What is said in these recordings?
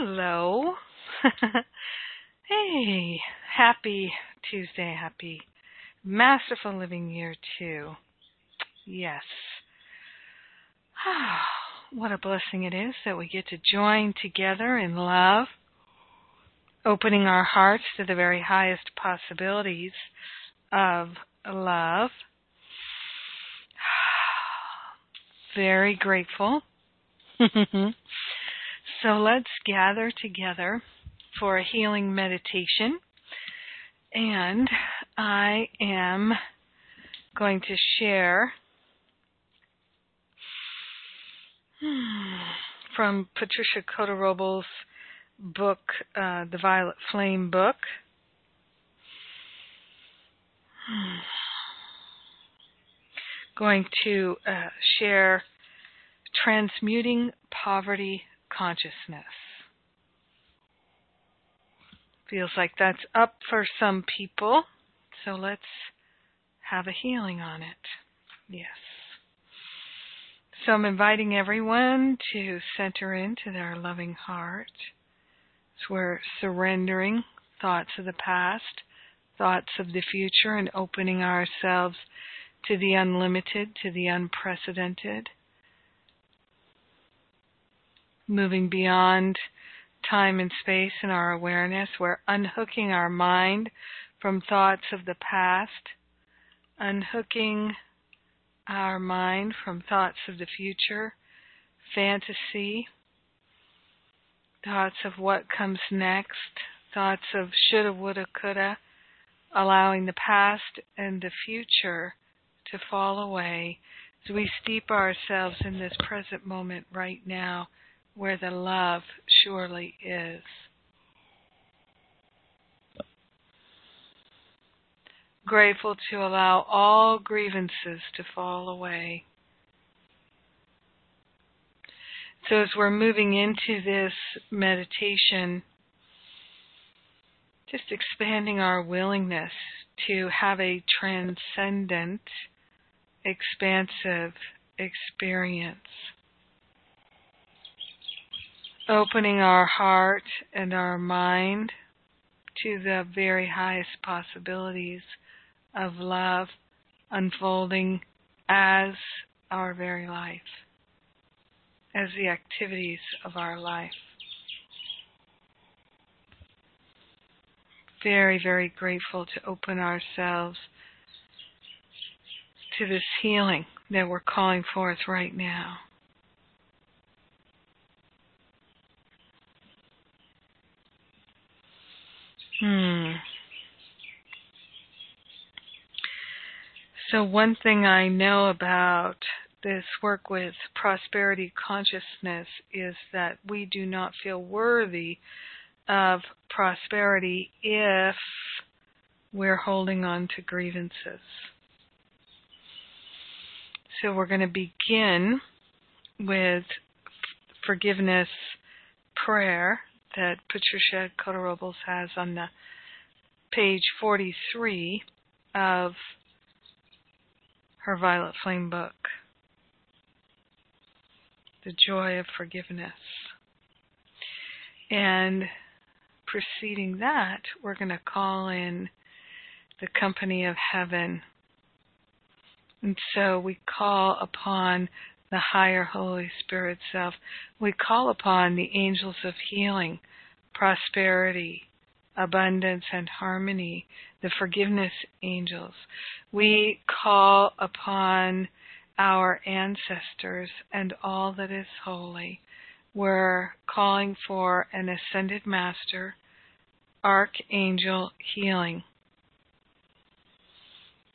Hello. hey, happy Tuesday, happy Masterful Living Year 2. Yes. what a blessing it is that we get to join together in love, opening our hearts to the very highest possibilities of love. Very grateful. so let's gather together for a healing meditation. And I am going to share from Patricia Cota book, uh, The Violet Flame book. Going to uh, share Transmuting Poverty Consciousness. Feels like that's up for some people, so let's have a healing on it. Yes. So I'm inviting everyone to center into their loving heart. So we're surrendering thoughts of the past, thoughts of the future, and opening ourselves to the unlimited, to the unprecedented. Moving beyond time and space in our awareness, we're unhooking our mind from thoughts of the past, unhooking our mind from thoughts of the future, fantasy, thoughts of what comes next, thoughts of shoulda, woulda, coulda, allowing the past and the future to fall away. As we steep ourselves in this present moment right now where the love surely is. grateful to allow all grievances to fall away. So, as we're moving into this meditation, just expanding our willingness to have a transcendent, expansive experience. Opening our heart and our mind to the very highest possibilities of love unfolding as our very life, as the activities of our life. Very, very grateful to open ourselves to this healing that we're calling forth right now. Hmm. So, one thing I know about this work with prosperity consciousness is that we do not feel worthy of prosperity if we're holding on to grievances. So, we're going to begin with forgiveness prayer that Patricia Cota has on the page 43 of her Violet Flame book, The Joy of Forgiveness. And preceding that, we're going to call in the company of heaven. And so we call upon the higher Holy Spirit self. We call upon the angels of healing, prosperity, abundance and harmony, the forgiveness angels. We call upon our ancestors and all that is holy. We're calling for an ascended master, archangel healing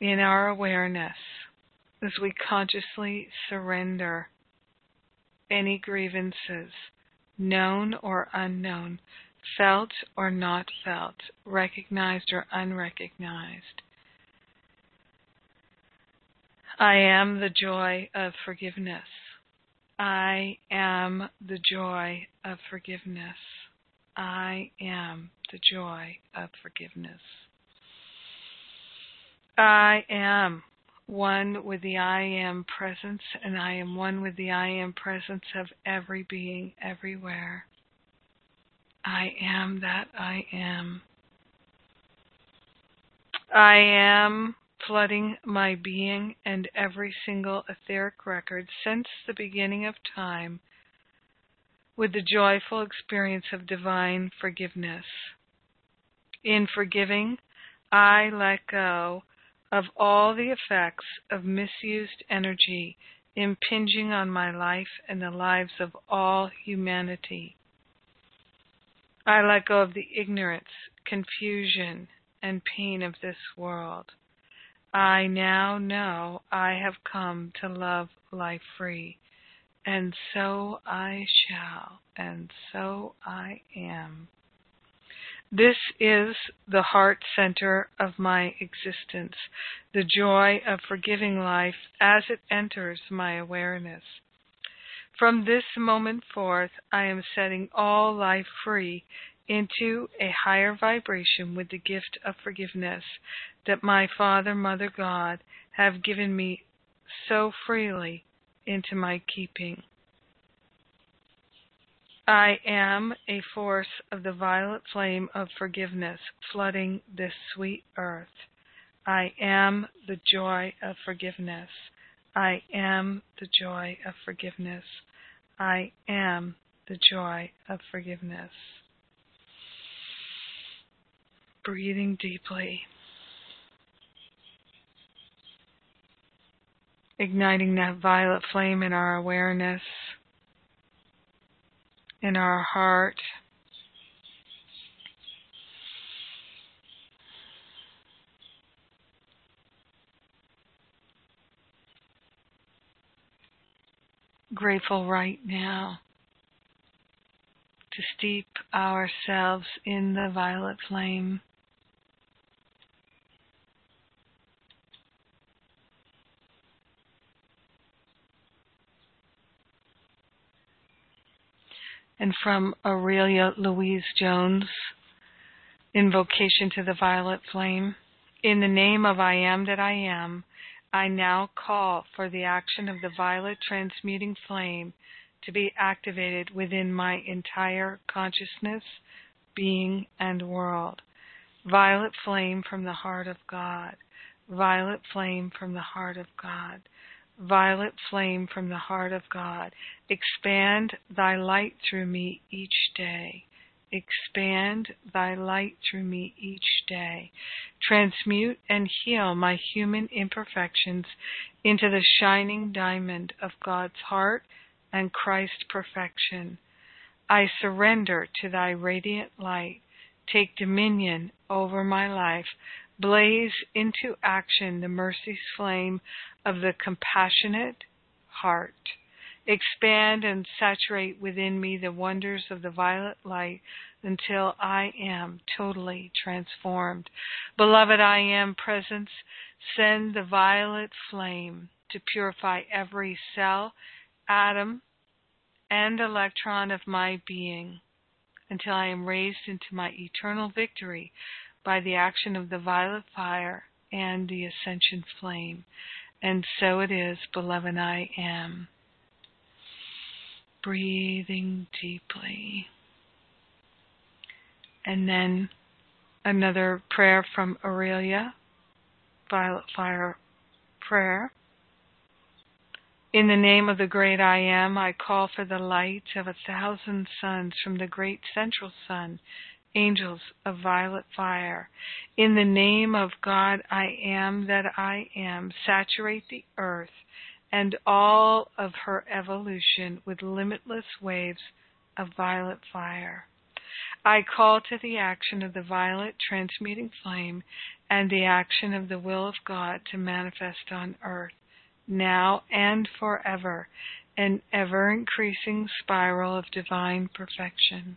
in our awareness as we consciously surrender any grievances, known or unknown, felt or not felt, recognized or unrecognized. I am the joy of forgiveness. I am the joy of forgiveness. I am the joy of forgiveness. I am one with the I am presence, and I am one with the I am presence of every being everywhere. I am that I am. I am flooding my being and every single etheric record since the beginning of time with the joyful experience of divine forgiveness. In forgiving, I let go of all the effects of misused energy impinging on my life and the lives of all humanity. I let go of the ignorance, confusion, and pain of this world. I now know I have come to love life free, and so I shall, and so I am. This is the heart center of my existence, the joy of forgiving life as it enters my awareness. From this moment forth, I am setting all life free into a higher vibration with the gift of forgiveness that my Father, Mother, God have given me so freely into my keeping. I am a force of the violet flame of forgiveness flooding this sweet earth. I am the joy of forgiveness. I am the joy of forgiveness. I am the joy of forgiveness. Breathing deeply. Igniting that violet flame in our awareness, in our heart. grateful right now to steep ourselves in the violet flame. And from Aurelia Louise Jones, Invocation to the Violet Flame. In the name of I Am That I Am, I now call for the action of the violet transmuting flame to be activated within my entire consciousness, being, and world. Violet flame from the heart of God. Violet flame from the heart of God. Violet flame from the heart of God. Expand thy light through me each day. Expand thy light through me each day. Transmute and heal my human imperfections into the shining diamond of God's heart and Christ perfection. I surrender to thy radiant light. Take dominion over my life. Blaze into action the mercy's flame of the compassionate heart. Expand and saturate within me the wonders of the violet light until I am totally transformed. Beloved, I am presence. Send the violet flame to purify every cell, atom, and electron of my being until I am raised into my eternal victory by the action of the violet fire and the ascension flame. And so it is, beloved, I am breathing deeply. And then another prayer from Aurelia, Violet Fire Prayer. In the name of the great I Am, I call for the light of a thousand suns from the great central sun, angels of violet fire. In the name of God I Am that I Am, saturate the earth and all of her evolution with limitless waves of violet fire. I call to the action of the violet transmuting flame and the action of the will of God to manifest on earth, now and forever, an ever increasing spiral of divine perfection.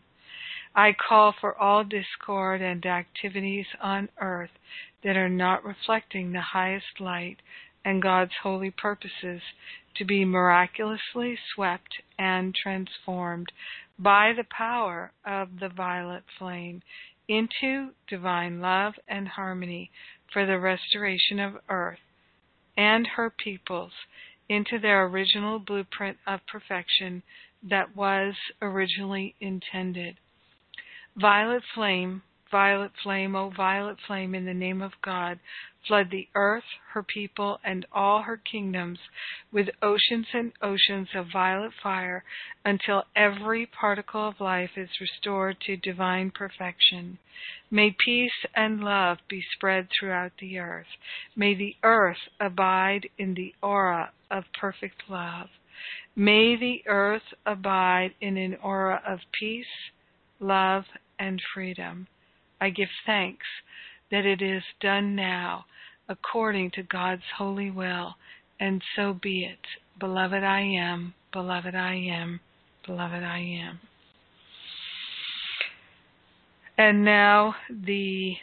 I call for all discord and activities on earth that are not reflecting the highest light and God's holy purposes to be miraculously swept and transformed by the power of the violet flame into divine love and harmony for the restoration of earth and her peoples into their original blueprint of perfection that was originally intended. Violet flame, violet flame, O violet flame, in the name of God, flood the earth, her people, and all her kingdoms with oceans and oceans of violet fire until every particle of life is restored to divine perfection. May peace and love be spread throughout the earth. May the earth abide in the aura of perfect love. May the earth abide in an aura of peace, love, and freedom. I give thanks that it is done now according to God's holy will, and so be it. Beloved I am, beloved I am, beloved I am. And now the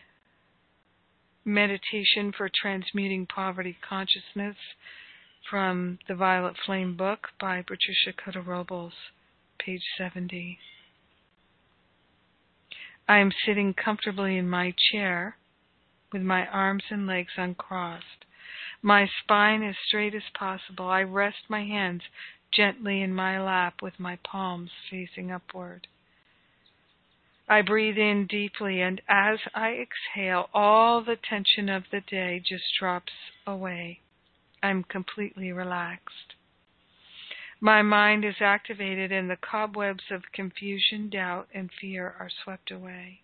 meditation for transmuting poverty consciousness from the Violet Flame book by Patricia Cota Robles, page 70. I am sitting comfortably in my chair with my arms and legs uncrossed. My spine as straight as possible. I rest my hands gently in my lap with my palms facing upward. I breathe in deeply, and as I exhale, all the tension of the day just drops away. I'm completely relaxed. My mind is activated and the cobwebs of confusion, doubt, and fear are swept away.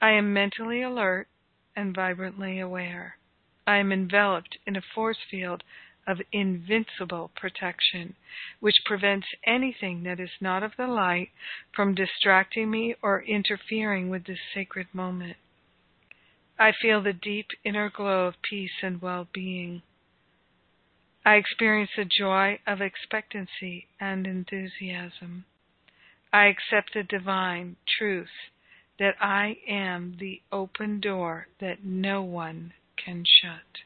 I am mentally alert and vibrantly aware. I am enveloped in a force field of invincible protection, which prevents anything that is not of the light from distracting me or interfering with this sacred moment. I feel the deep inner glow of peace and well being. I experience the joy of expectancy and enthusiasm. I accept the divine truth that I am the open door that no one can shut.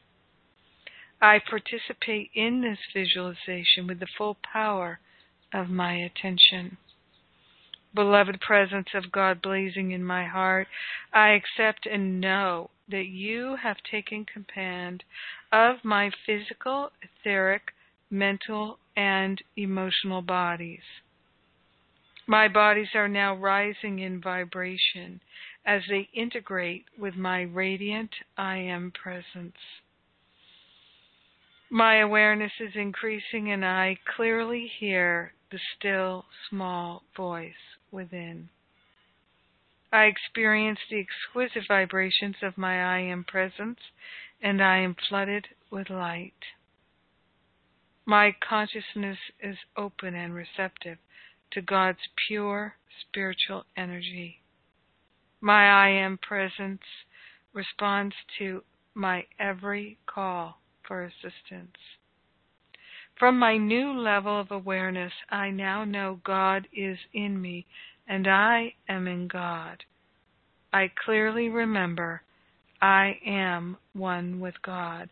I participate in this visualization with the full power of my attention. Beloved presence of God blazing in my heart, I accept and know that you have taken command of my physical, etheric, mental, and emotional bodies. My bodies are now rising in vibration as they integrate with my radiant I am presence. My awareness is increasing and I clearly hear the still small voice within. I experience the exquisite vibrations of my I am presence and I am flooded with light. My consciousness is open and receptive to God's pure spiritual energy. My I am presence responds to my every call for assistance. From my new level of awareness, I now know God is in me and I am in God. I clearly remember I am one with God.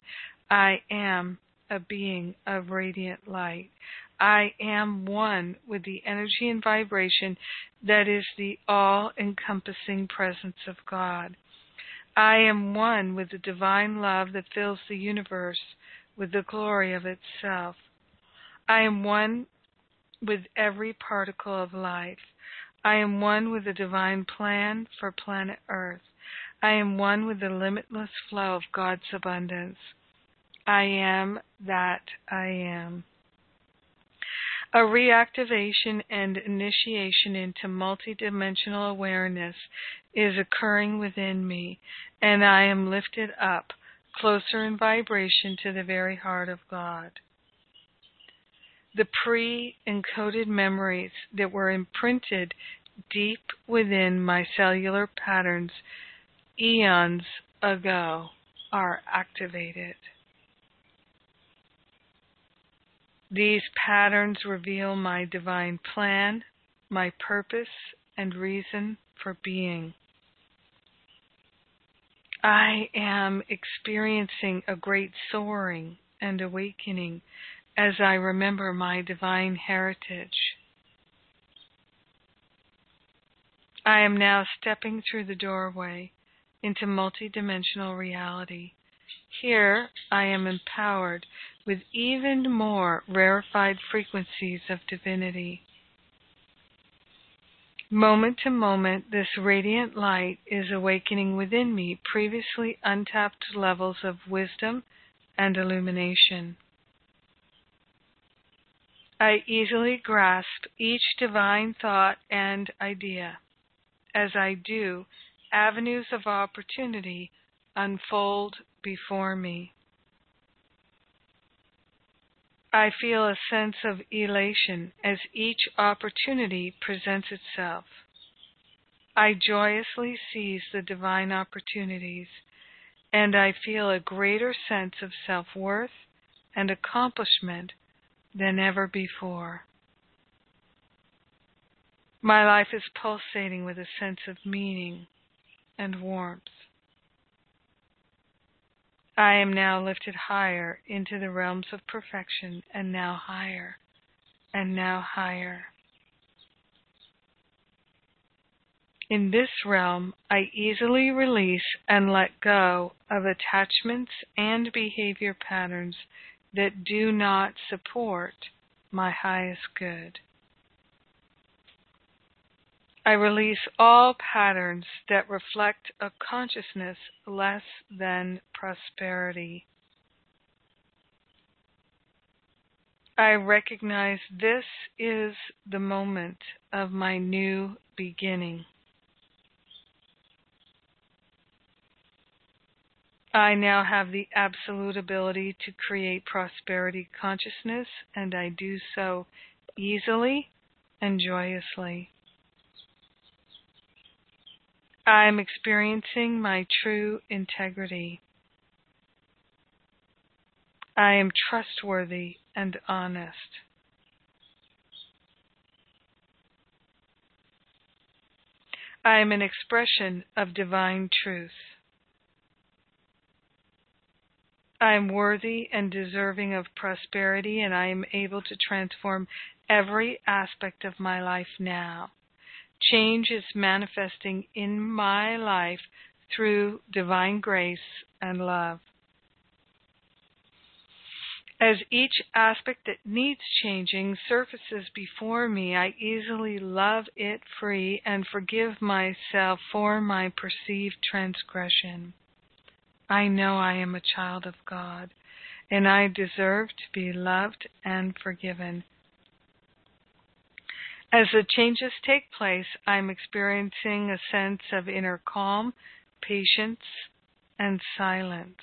I am a being of radiant light. I am one with the energy and vibration that is the all encompassing presence of God. I am one with the divine love that fills the universe with the glory of itself. I am one with every particle of life. I am one with the divine plan for planet Earth. I am one with the limitless flow of God's abundance. I am that I am. A reactivation and initiation into multidimensional awareness is occurring within me, and I am lifted up closer in vibration to the very heart of God. The pre encoded memories that were imprinted deep within my cellular patterns eons ago are activated. These patterns reveal my divine plan, my purpose, and reason for being. I am experiencing a great soaring and awakening as I remember my divine heritage. I am now stepping through the doorway into multidimensional reality. Here I am empowered with even more rarefied frequencies of divinity. Moment to moment, this radiant light is awakening within me previously untapped levels of wisdom and illumination. I easily grasp each divine thought and idea. As I do, avenues of opportunity unfold before me. I feel a sense of elation as each opportunity presents itself. I joyously seize the divine opportunities, and I feel a greater sense of self worth and accomplishment than ever before. My life is pulsating with a sense of meaning and warmth. I am now lifted higher into the realms of perfection, and now higher, and now higher. In this realm, I easily release and let go of attachments and behavior patterns that do not support my highest good. I release all patterns that reflect a consciousness less than prosperity. I recognize this is the moment of my new beginning. I now have the absolute ability to create prosperity consciousness, and I do so easily and joyously. I am experiencing my true integrity. I am trustworthy and honest. I am an expression of divine truth. I am worthy and deserving of prosperity, and I am able to transform every aspect of my life now. Change is manifesting in my life through divine grace and love. As each aspect that needs changing surfaces before me, I easily love it free and forgive myself for my perceived transgression. I know I am a child of God, and I deserve to be loved and forgiven. As the changes take place, I'm experiencing a sense of inner calm, patience, and silence.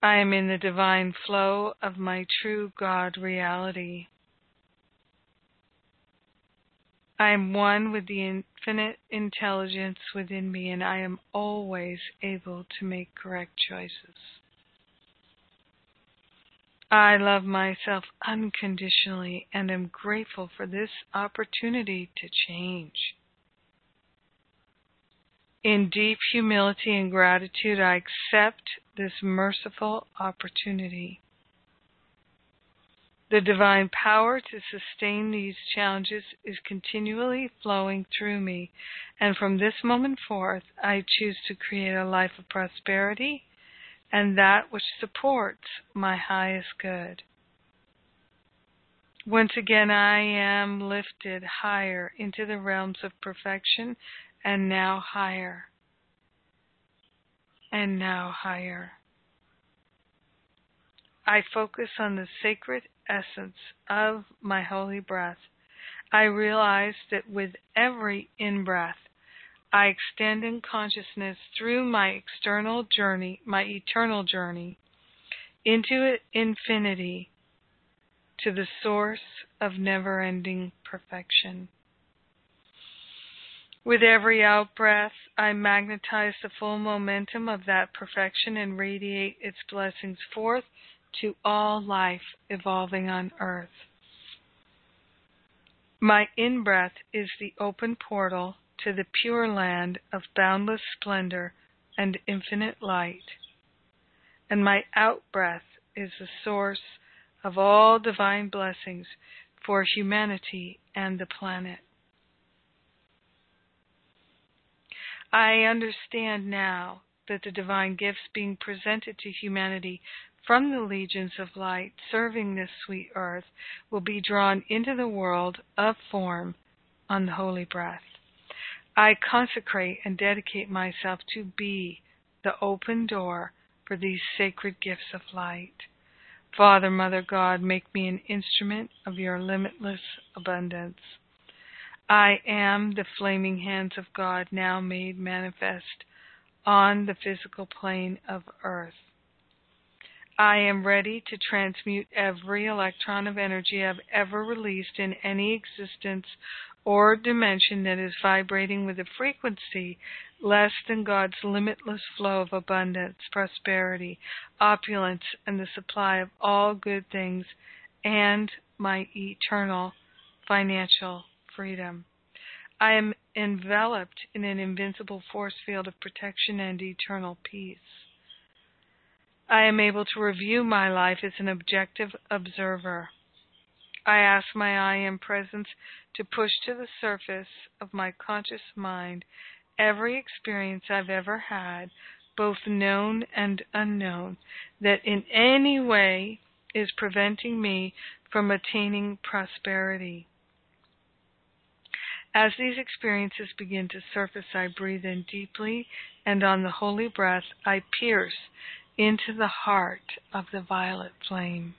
I am in the divine flow of my true God reality. I am one with the infinite intelligence within me, and I am always able to make correct choices. I love myself unconditionally and am grateful for this opportunity to change. In deep humility and gratitude, I accept this merciful opportunity. The divine power to sustain these challenges is continually flowing through me, and from this moment forth, I choose to create a life of prosperity and that which supports my highest good. Once again, I am lifted higher into the realms of perfection, and now higher, and now higher. I focus on the sacred essence of my holy breath. I realize that with every in breath, I extend in consciousness through my external journey, my eternal journey, into infinity to the source of never ending perfection. With every out breath, I magnetize the full momentum of that perfection and radiate its blessings forth to all life evolving on earth. My in breath is the open portal to the pure land of boundless splendor and infinite light, and my out breath is the source of all divine blessings for humanity and the planet. I understand now that the divine gifts being presented to humanity from the legions of light serving this sweet earth will be drawn into the world of form on the holy breath. I consecrate and dedicate myself to be the open door for these sacred gifts of light. Father, Mother God, make me an instrument of your limitless abundance. I am the flaming hands of God now made manifest on the physical plane of earth. I am ready to transmute every electron of energy I've ever released in any existence or dimension that is vibrating with a frequency less than God's limitless flow of abundance, prosperity, opulence, and the supply of all good things, and my eternal financial freedom. I am enveloped in an invincible force field of protection and eternal peace. I am able to review my life as an objective observer. I ask my I am presence to push to the surface of my conscious mind every experience I've ever had, both known and unknown, that in any way is preventing me from attaining prosperity. As these experiences begin to surface, I breathe in deeply, and on the holy breath, I pierce into the heart of the violet flame.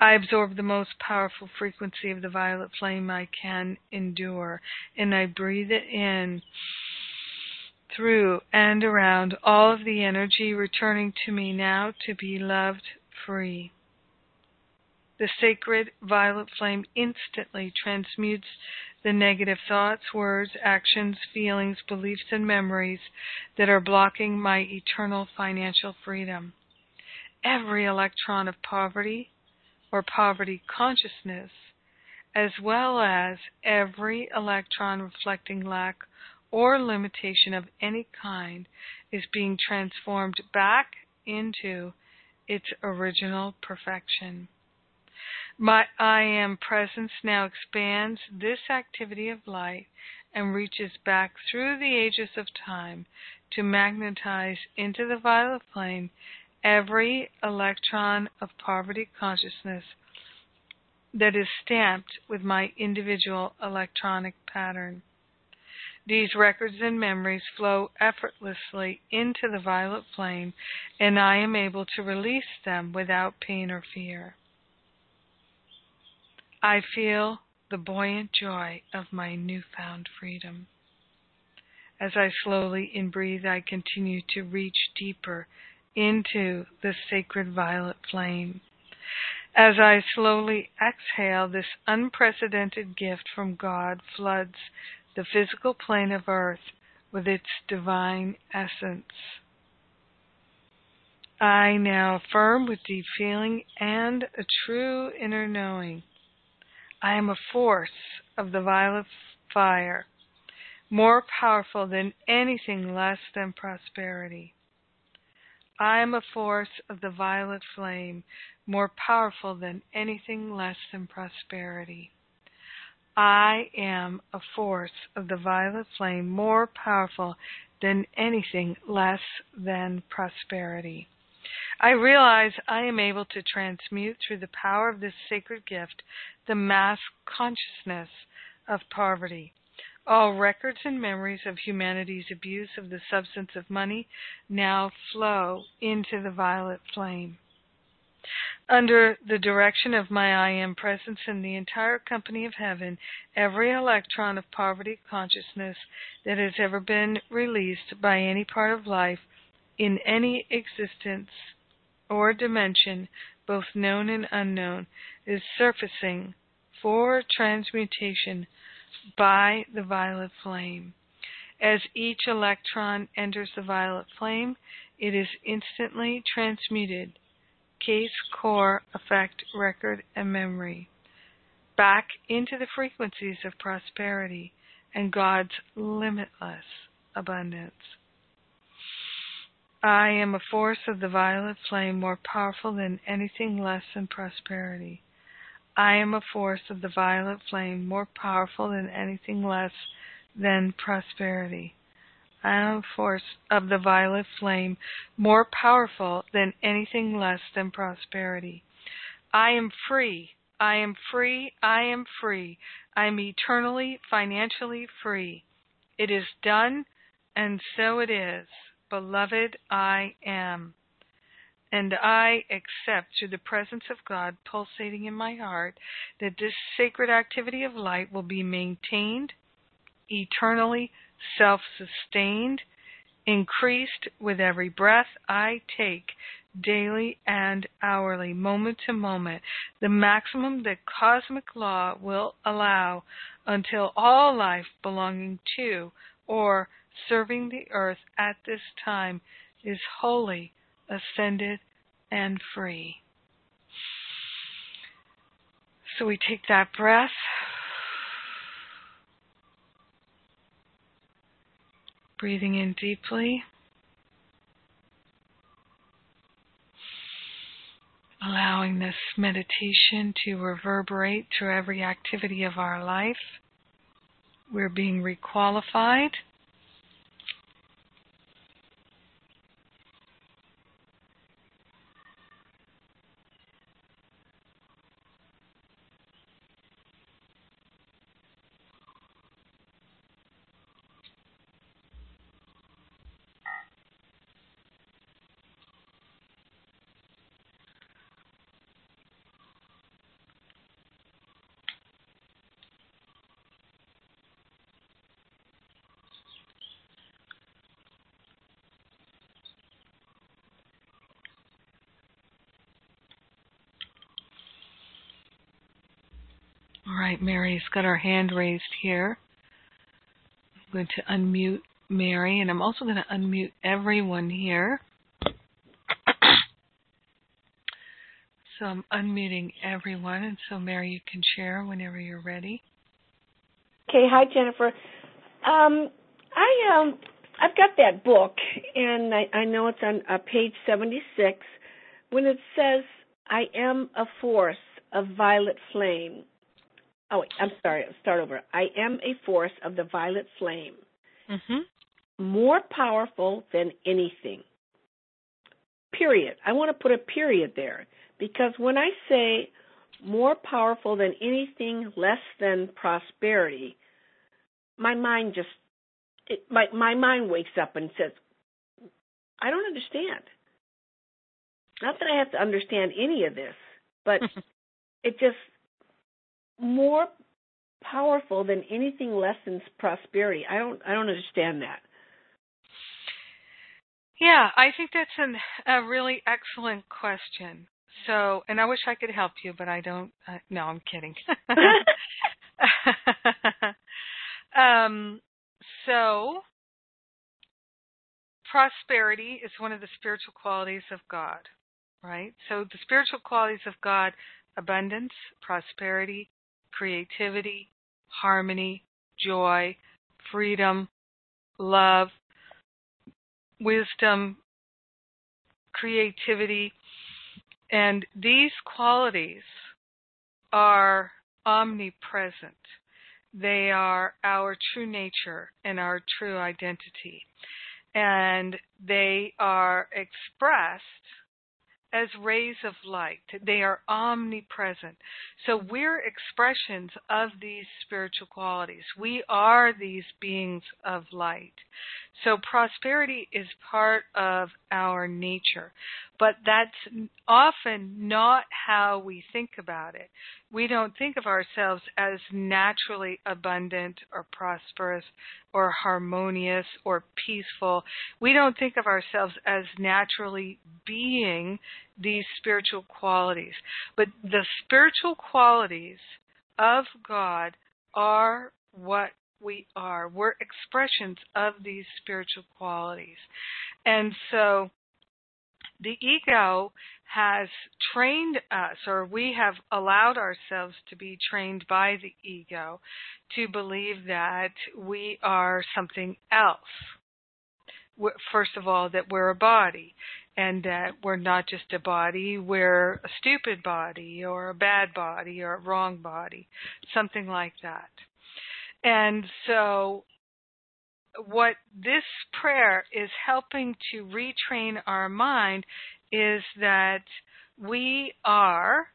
I absorb the most powerful frequency of the violet flame I can endure, and I breathe it in through and around all of the energy returning to me now to be loved free. The sacred violet flame instantly transmutes the negative thoughts, words, actions, feelings, beliefs, and memories that are blocking my eternal financial freedom. Every electron of poverty or poverty consciousness, as well as every electron reflecting lack or limitation of any kind, is being transformed back into its original perfection. My I am presence now expands this activity of light and reaches back through the ages of time to magnetize into the violet flame every electron of poverty consciousness that is stamped with my individual electronic pattern. These records and memories flow effortlessly into the violet flame, and I am able to release them without pain or fear. I feel the buoyant joy of my newfound freedom. As I slowly in breathe, I continue to reach deeper into the sacred violet flame. As I slowly exhale, this unprecedented gift from God floods the physical plane of earth with its divine essence. I now affirm with deep feeling and a true inner knowing I am a force of the violet fire, more powerful than anything less than prosperity. I am a force of the violet flame, more powerful than anything less than prosperity. I am a force of the violet flame, more powerful than anything less than prosperity. I realize I am able to transmute through the power of this sacred gift the mass consciousness of poverty. All records and memories of humanity's abuse of the substance of money now flow into the violet flame. Under the direction of my I Am presence and the entire company of heaven, every electron of poverty consciousness that has ever been released by any part of life in any existence or dimension, both known and unknown, is surfacing for transmutation by the violet flame. As each electron enters the violet flame, it is instantly transmuted case, core, effect, record, and memory back into the frequencies of prosperity and God's limitless abundance. I am a force of the violet flame more powerful than anything less than prosperity. I am a force of the violet flame more powerful than anything less than prosperity. I am a force of the violet flame, more powerful than anything less than prosperity. I am free. I am free. I am free. I am eternally, financially free. It is done, and so it is. Beloved, I am. And I accept through the presence of God pulsating in my heart that this sacred activity of light will be maintained, eternally self sustained, increased with every breath I take, daily and hourly, moment to moment, the maximum that cosmic law will allow until all life belonging to or serving the earth at this time is holy, ascended and free. So we take that breath. Breathing in deeply. Allowing this meditation to reverberate through every activity of our life. We're being requalified. All right, Mary's got her hand raised here. I'm going to unmute Mary, and I'm also going to unmute everyone here. so I'm unmuting everyone, and so Mary, you can share whenever you're ready. Okay, hi Jennifer. Um, I um, I've got that book, and I, I know it's on uh, page 76 when it says, "I am a force of violet flame." Oh, wait, I'm sorry. I'll start over. I am a force of the violet flame, Mm-hmm. more powerful than anything. Period. I want to put a period there because when I say more powerful than anything less than prosperity, my mind just it, my my mind wakes up and says, I don't understand. Not that I have to understand any of this, but it just more powerful than anything less than prosperity. I don't I don't understand that. Yeah, I think that's an, a really excellent question. So, and I wish I could help you, but I don't. Uh, no, I'm kidding. um, so, prosperity is one of the spiritual qualities of God, right? So, the spiritual qualities of God abundance, prosperity, creativity, harmony, joy, freedom, love, wisdom, creativity, and these qualities are omnipresent. They are our true nature and our true identity. And they are expressed as rays of light. They are omnipresent. So we're expressions of these spiritual qualities. We are these beings of light. So prosperity is part of our nature, but that's often not how we think about it. We don't think of ourselves as naturally abundant or prosperous or harmonious or peaceful. We don't think of ourselves as naturally being these spiritual qualities. But the spiritual qualities of God are what we are. We're expressions of these spiritual qualities. And so the ego has trained us, or we have allowed ourselves to be trained by the ego to believe that we are something else. First of all, that we're a body, and that we're not just a body, we're a stupid body, or a bad body, or a wrong body, something like that. And so what this prayer is helping to retrain our mind is that we are.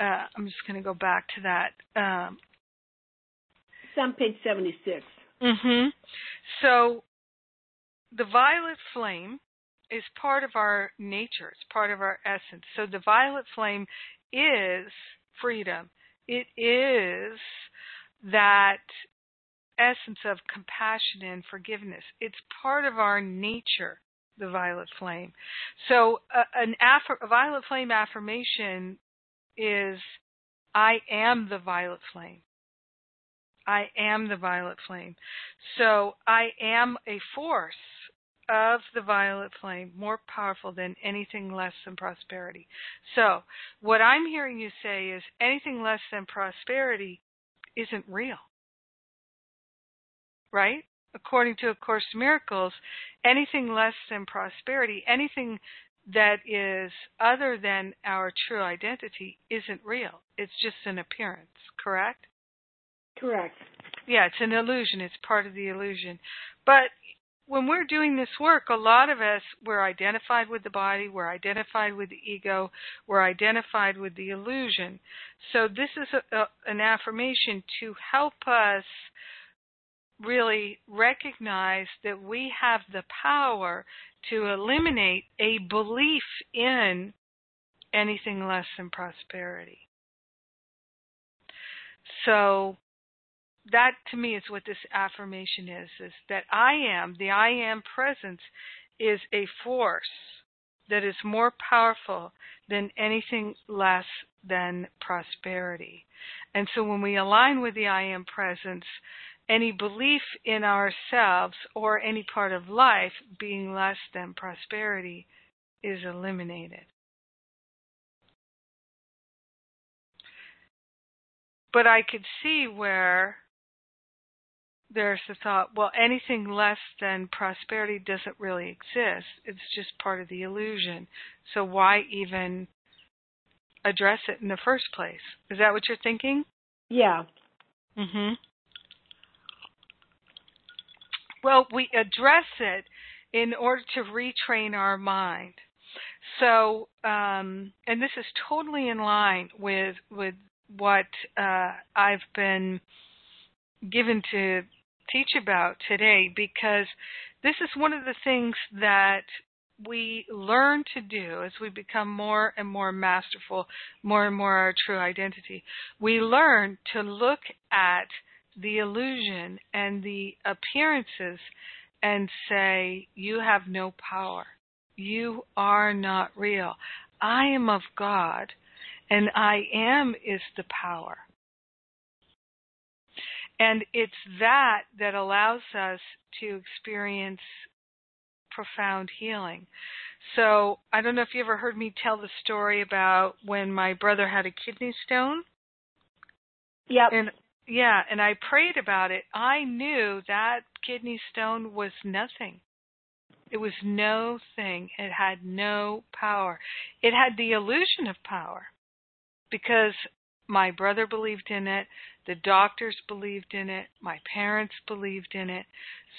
Uh, I'm just going to go back to that. Um, it's on page 76. Mm-hmm. So the violet flame is part of our nature. It's part of our essence. So the violet flame is freedom. It is that essence of compassion and forgiveness. It's part of our nature, the violet flame. So uh, an aff- a violet flame affirmation is I am the violet flame. I am the violet flame. So I am a force of the violet flame more powerful than anything less than prosperity. So what I'm hearing you say is anything less than prosperity isn't real. Right? According to A Course in Miracles, anything less than prosperity, anything that is other than our true identity isn't real. It's just an appearance, correct? Correct. Yeah, it's an illusion. It's part of the illusion. But when we're doing this work, a lot of us, we're identified with the body, we're identified with the ego, we're identified with the illusion. So this is a, a, an affirmation to help us really recognize that we have the power to eliminate a belief in anything less than prosperity. So that to me is what this affirmation is is that I am, the I am presence is a force that is more powerful than anything less than prosperity. And so when we align with the I am presence, any belief in ourselves or any part of life being less than prosperity is eliminated. But I could see where there's the thought, well, anything less than prosperity doesn't really exist. It's just part of the illusion. So why even address it in the first place? Is that what you're thinking? Yeah. Mhm. Well, we address it in order to retrain our mind. So, um, and this is totally in line with with what uh, I've been given to teach about today because this is one of the things that we learn to do as we become more and more masterful, more and more our true identity. We learn to look at the illusion and the appearances and say, You have no power. You are not real. I am of God, and I am is the power. And it's that that allows us to experience profound healing. So I don't know if you ever heard me tell the story about when my brother had a kidney stone. Yep. And yeah, and I prayed about it. I knew that kidney stone was nothing. It was no thing. It had no power. It had the illusion of power because my brother believed in it, the doctors believed in it, my parents believed in it.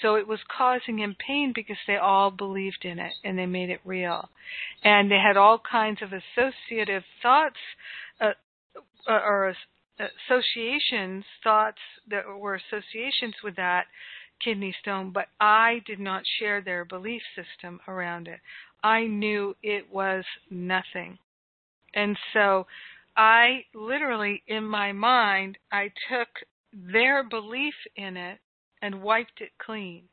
So it was causing him pain because they all believed in it and they made it real. And they had all kinds of associative thoughts uh, uh or associations, thoughts that were associations with that kidney stone, but I did not share their belief system around it. I knew it was nothing. And so I literally, in my mind, I took their belief in it and wiped it clean.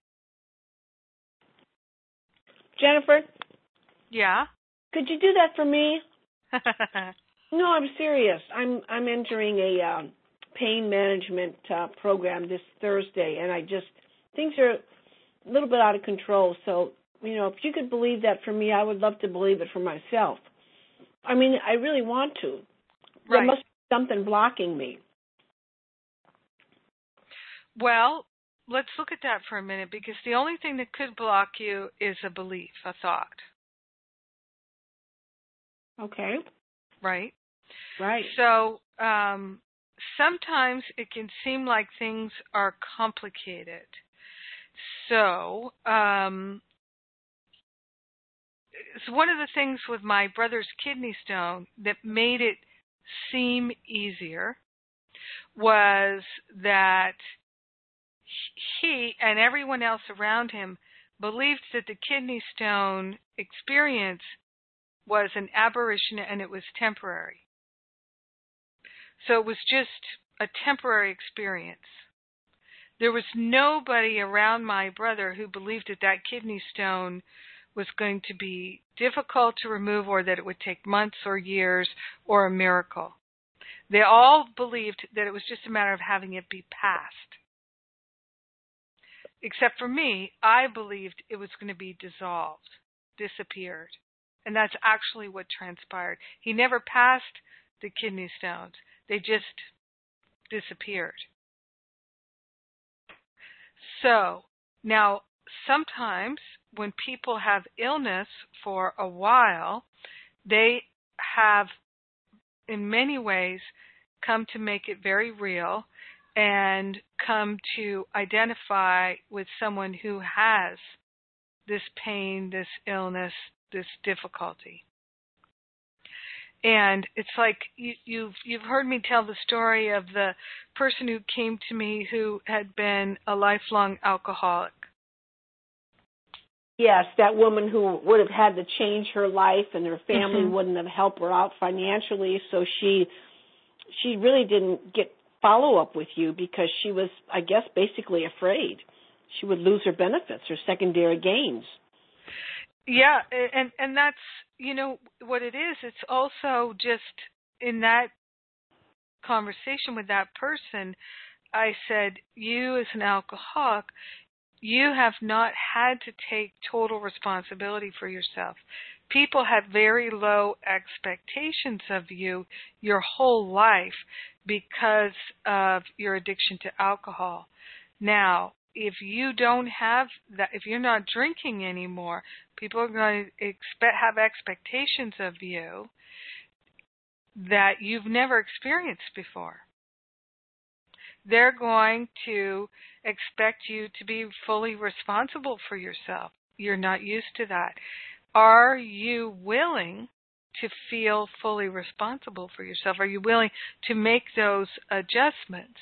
Jennifer? Yeah? Could you do that for me? no, I'm serious. I'm I'm entering a um, pain management uh, program this Thursday, and I just things are a little bit out of control. So you know, if you could believe that for me, I would love to believe it for myself. I mean, I really want to. Right. There must be something blocking me. Well, let's look at that for a minute because the only thing that could block you is a belief, a thought. Okay. Right? Right. So, um, sometimes it can seem like things are complicated. So, um, it's one of the things with my brother's kidney stone that made it seem easier was that he and everyone else around him believed that the kidney stone experience was an aberration and it was temporary. So it was just a temporary experience. There was nobody around my brother who believed that that kidney stone was going to be difficult to remove or that it would take months or years or a miracle. They all believed that it was just a matter of having it be passed. Except for me, I believed it was going to be dissolved, disappeared. And that's actually what transpired. He never passed the kidney stones. They just disappeared. So, now sometimes when people have illness for a while, they have in many ways come to make it very real and come to identify with someone who has this pain, this illness, this difficulty. And it's like you, you've you've heard me tell the story of the person who came to me who had been a lifelong alcoholic. Yes, that woman who would have had to change her life and her family mm-hmm. wouldn't have helped her out financially, so she she really didn't get follow up with you because she was I guess basically afraid she would lose her benefits or secondary gains. Yeah, and and that's you know what it is. It's also just in that conversation with that person, I said, you as an alcoholic, you have not had to take total responsibility for yourself. People have very low expectations of you your whole life because of your addiction to alcohol. Now, if you don't have that, if you're not drinking anymore, people are going to expect, have expectations of you that you've never experienced before. They're going to expect you to be fully responsible for yourself. You're not used to that. Are you willing to feel fully responsible for yourself? Are you willing to make those adjustments?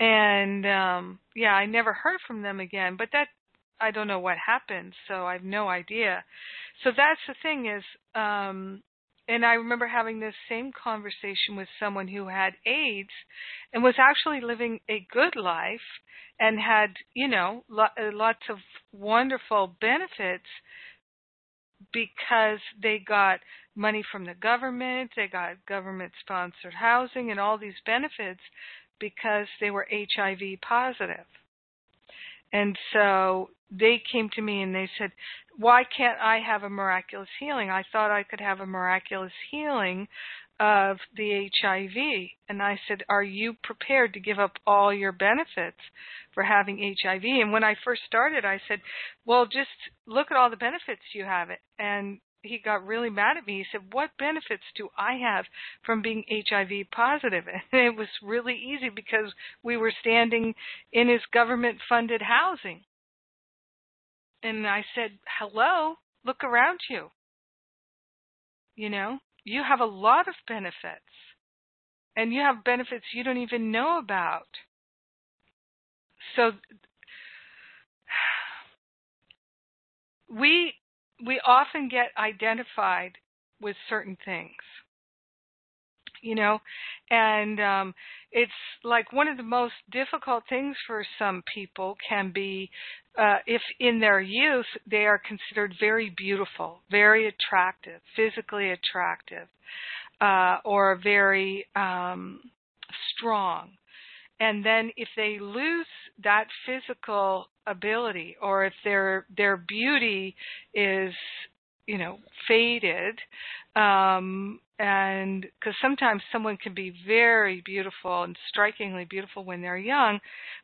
And um yeah, I never heard from them again, but that I don't know what happened, so I have no idea. So that's the thing is um and I remember having this same conversation with someone who had AIDS and was actually living a good life and had, you know, lo- uh, lots of wonderful benefits because they got money from the government, they got government sponsored housing and all these benefits because they were HIV positive. And so they came to me and they said, Why can't I have a miraculous healing? I thought I could have a miraculous healing of the HIV. And I said, Are you prepared to give up all your benefits for having HIV? And when I first started, I said, Well, just look at all the benefits you have. It. And he got really mad at me. He said, "What benefits do I have from being HIV positive?" And it was really easy because we were standing in his government-funded housing. And I said, "Hello, look around you. You know, you have a lot of benefits. And you have benefits you don't even know about." So we we often get identified with certain things you know? And um it's like one of the most difficult things for some people can be uh if in their youth they are considered very beautiful very attractive physically attractive uh or very um strong and then if they lose that physical ability or if their their beauty is you know faded um and because sometimes someone can be very beautiful and strikingly beautiful when they're young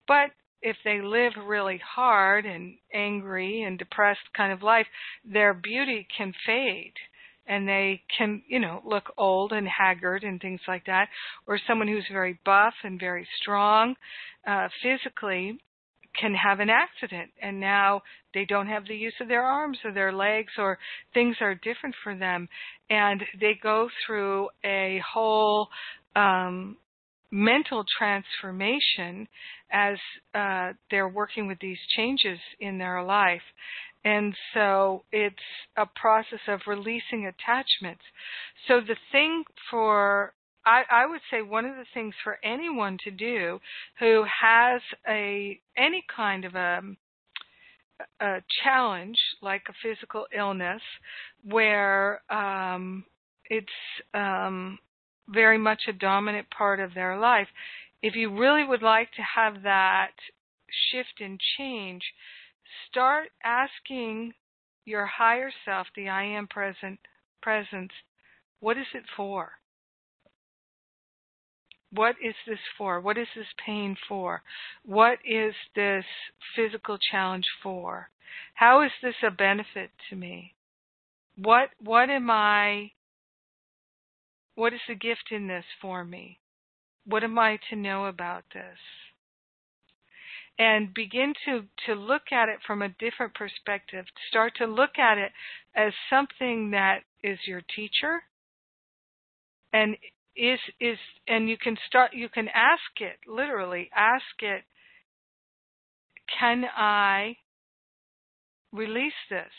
but if they live really hard and angry and depressed kind of life their beauty can fade and they can, you know, look old and haggard and things like that, or someone who's very buff and very strong uh, physically can have an accident and now they don't have the use of their arms or their legs or things are different for them and they go through a whole um mental transformation as uh, they're working with these changes in their life. And so it's a process of releasing attachments. So the thing for I, I would say one of the things for anyone to do who has a any kind of a a challenge like a physical illness where um, it's um, very much a dominant part of their life. If you really would like to have that shift and change, start asking your higher self, the I am present presence, what is it for? What is this for? What is this pain for? What is this physical challenge for? How is this a benefit to me? What what am I what is the gift in this for me? What am I to know about this? And begin to, to look at it from a different perspective. Start to look at it as something that is your teacher and is is and you can start you can ask it literally ask it can i release this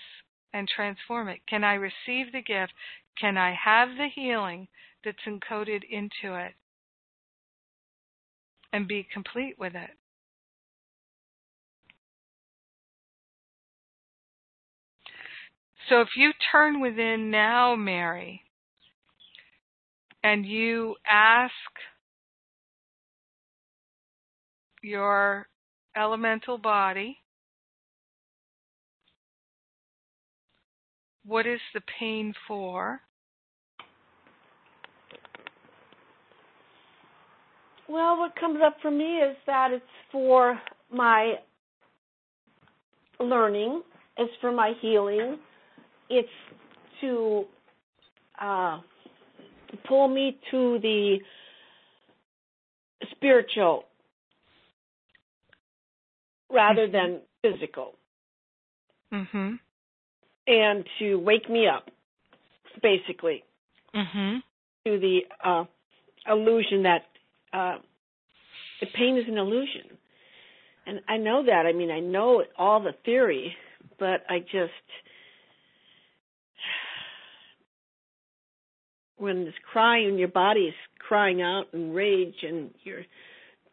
and transform it can i receive the gift can I have the healing that's encoded into it and be complete with it? So if you turn within now, Mary, and you ask your elemental body, what is the pain for? Well, what comes up for me is that it's for my learning, it's for my healing, it's to uh, pull me to the spiritual rather than physical. Mhm. And to wake me up, basically. Mhm. To the uh, illusion that uh, the pain is an illusion. And I know that. I mean, I know all the theory, but I just, when this crying, your body is crying out in rage and you're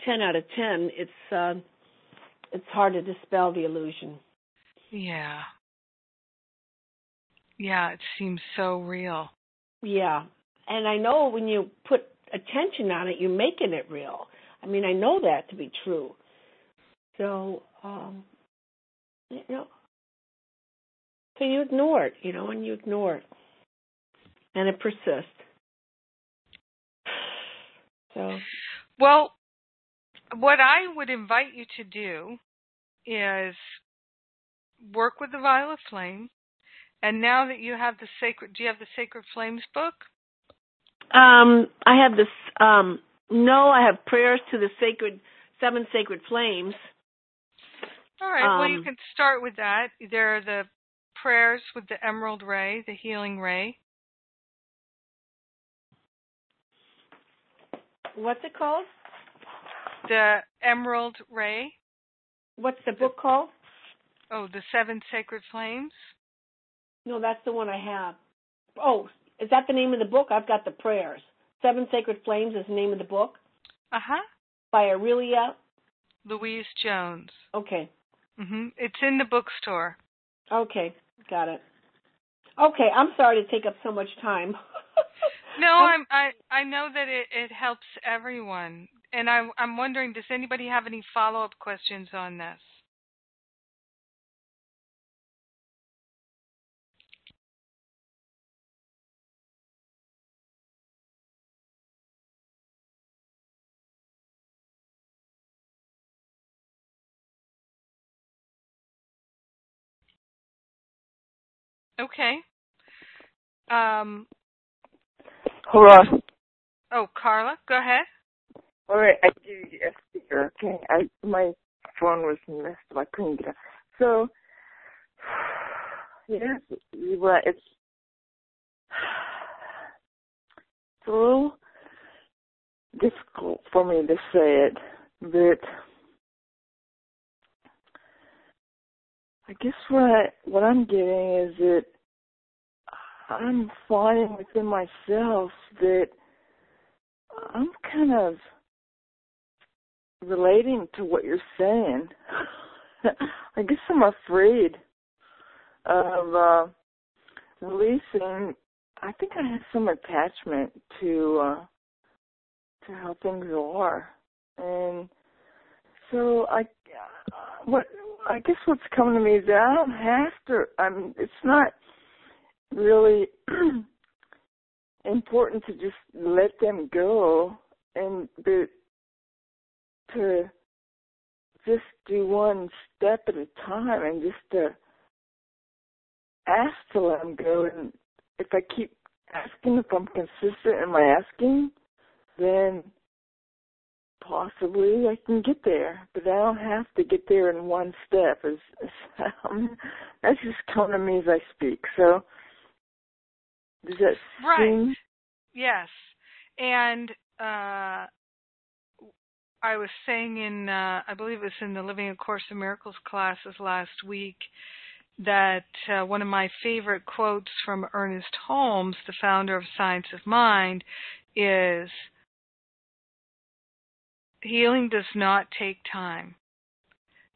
10 out of 10, it's, uh, it's hard to dispel the illusion. Yeah. Yeah, it seems so real. Yeah. And I know when you put attention on it, you're making it real. I mean, I know that to be true. So, um, you know, so you ignore it, you know, and you ignore it, and it persists. So, well, what I would invite you to do is work with the violet flame. And now that you have the sacred, do you have the Sacred Flames book? Um, I have this. Um, no, I have prayers to the sacred seven sacred flames. All right. Um, well, you um, can start with that. There are the prayers with the emerald ray, the healing ray. What's it called? The emerald ray. What's the book called? Oh, the seven sacred flames. No, that's the one I have. Oh, is that the name of the book? I've got the prayers. Seven Sacred Flames is the name of the book. Uh huh. By Aurelia. Louise Jones. Okay. Mhm. It's in the bookstore. Okay, got it. Okay, I'm sorry to take up so much time. no, I'm I I know that it it helps everyone, and I I'm wondering, does anybody have any follow up questions on this? Okay. Um. Hold on. Oh, Carla, go ahead. All right, I do a speaker. Okay, I my phone was messed up. I couldn't get it. So, yes, well, it's it's a little difficult for me to say it, but I guess what I, what I'm getting is that I'm finding within myself that I'm kind of relating to what you're saying. I guess I'm afraid of uh releasing I think I have some attachment to uh to how things are. And so I what I guess what's coming to me is that I don't have to I'm it's not really important to just let them go and to just do one step at a time and just to ask to let them go and if I keep asking if I'm consistent in my asking then possibly I can get there, but I don't have to get there in one step. As um, that's just coming to me as I speak. So does that right? Seem... Yes, and uh, I was saying in uh, I believe it was in the Living a Course in Miracles classes last week that uh, one of my favorite quotes from Ernest Holmes, the founder of Science of Mind, is healing does not take time.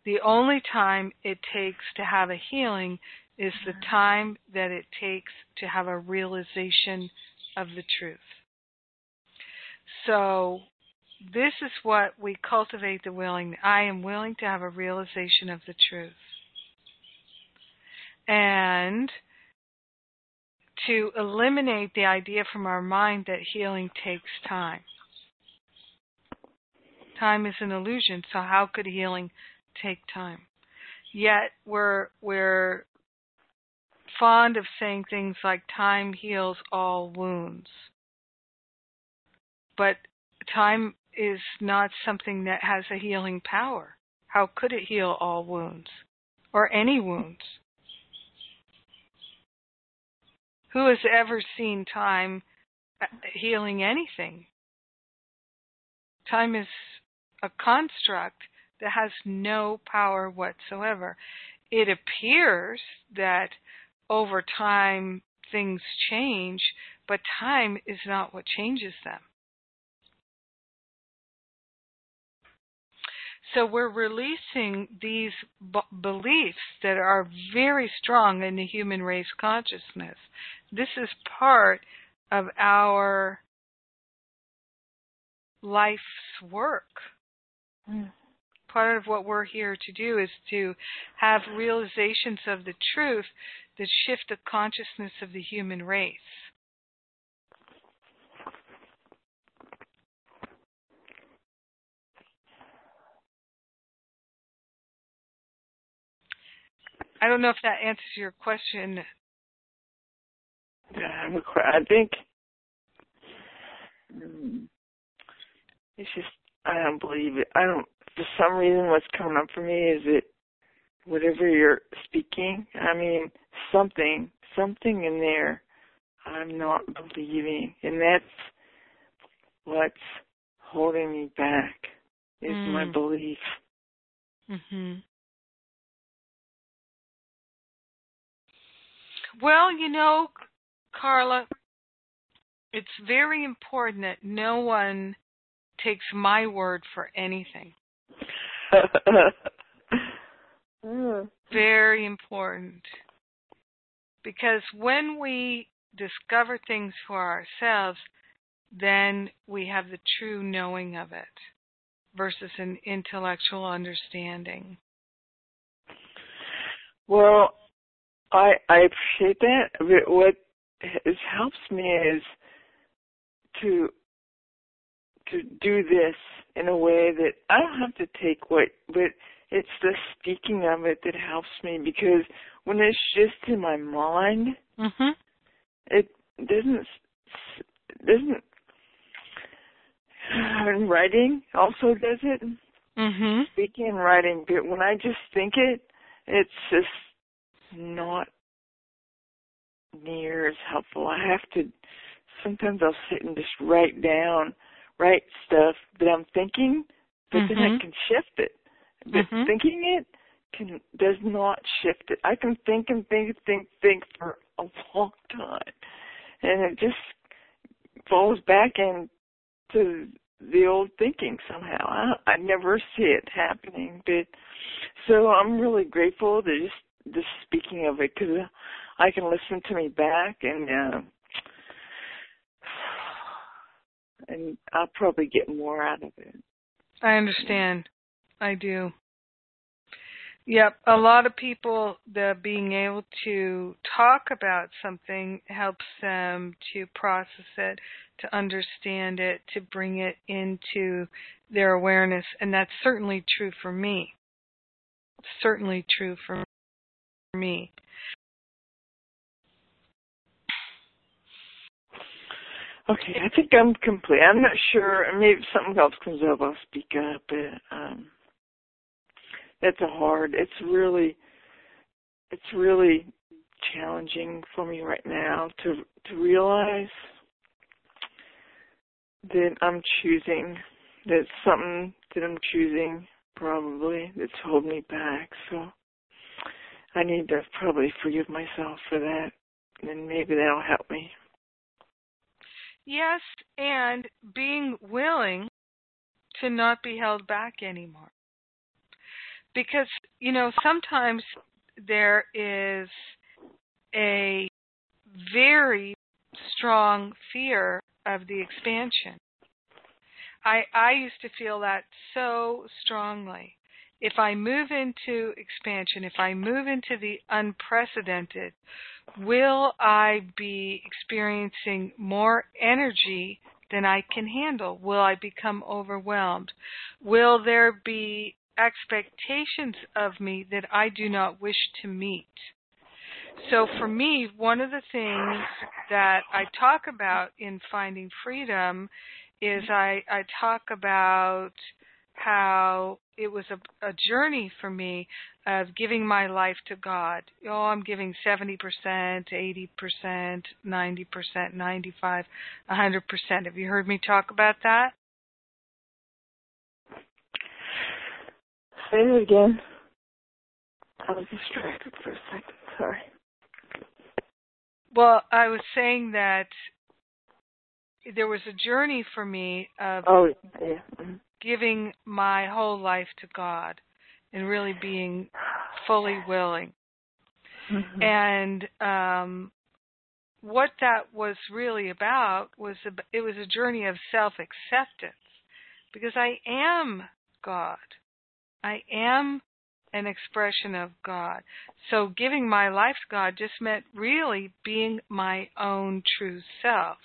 The only time it takes to have a healing is the mm-hmm. time that it takes to have a realization of the truth. So, this is what we cultivate the willing. I am willing to have a realization of the truth. And to eliminate the idea from our mind that healing takes time. Time is an illusion, so how could healing take time? Yet we're we're fond of saying things like time heals all wounds. But time is not something that has a healing power. How could it heal all wounds or any wounds? Who has ever seen time uh, healing anything? Time is a construct that has no power whatsoever. It appears that over time things change, but time is not what changes them. So we're releasing these b- beliefs that are very strong in the human race consciousness. This is part of our life's work. Mm. Part of what we're here to do is to have realizations of the truth that shift the consciousness of the human race. I don't know if that answers your question. I think it's just I don't believe it. I don't. For some reason, what's coming up for me is that whatever you're speaking, I mean, something, something in there, I'm not believing, and that's what's holding me back is mm. my belief. Mhm. Well, you know, Carla, it's very important that no one takes my word for anything. Mm. Very important. Because when we discover things for ourselves, then we have the true knowing of it versus an intellectual understanding. Well, I I appreciate that. What helps me is to to do this in a way that I don't have to take what, but it's the speaking of it that helps me because when it's just in my mind, mm-hmm. it doesn't doesn't. And writing also does it. Mhm. speaking and writing, but when I just think it, it's just not near as helpful. I have to sometimes I'll sit and just write down, write stuff that I'm thinking, but then I Mhm. can shift it. But Mhm. thinking it can does not shift it. I can think and think, think, think for a long time, and it just falls back into the old thinking somehow. I, I never see it happening, but so I'm really grateful to just just speaking of it because I can listen to me back and uh, and I'll probably get more out of it. I understand. I do. Yep, a lot of people the being able to talk about something helps them to process it, to understand it, to bring it into their awareness, and that's certainly true for me. Certainly true for me. Okay, I think I'm complete. I'm not sure. Maybe something else comes up, I'll speak up. But um, a hard. It's really, it's really challenging for me right now to to realize that I'm choosing. that something that I'm choosing probably that's holding me back. So I need to probably forgive myself for that, and maybe that'll help me. Yes, and being willing to not be held back anymore. Because, you know, sometimes there is a very strong fear of the expansion. I I used to feel that so strongly. If I move into expansion, if I move into the unprecedented, will I be experiencing more energy than I can handle? Will I become overwhelmed? Will there be expectations of me that I do not wish to meet? So for me, one of the things that I talk about in finding freedom is I, I talk about how it was a, a journey for me of giving my life to God. Oh, I'm giving 70%, 80%, 90%, 95, 100%. Have you heard me talk about that? Say it again. I was distracted for a second. Sorry. Well, I was saying that there was a journey for me of Oh, yeah. mhm. giving my whole life to God and really being fully willing. Mhm. And um what that was really about was a, it was a journey of self-acceptance because I am God. I am an expression of God. So giving my life to God just meant really being my own true self.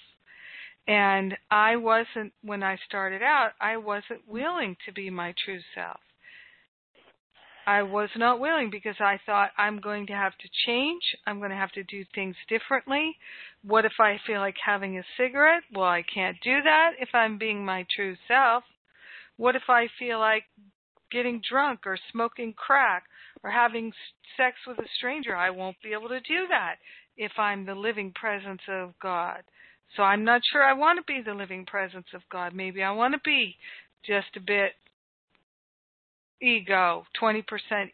And I wasn't, when I started out, I wasn't willing to be my true self. I was not willing because I thought I'm going to have to change. I'm going to have to do things differently. What if I feel like having a cigarette? Well, I can't do that if I'm being my true self. What if I feel like getting drunk or smoking crack or having sex with a stranger? I won't be able to do that if I'm the living presence of God. So I'm not sure I want to be the living presence of God. Maybe I want to be just a bit ego, 20%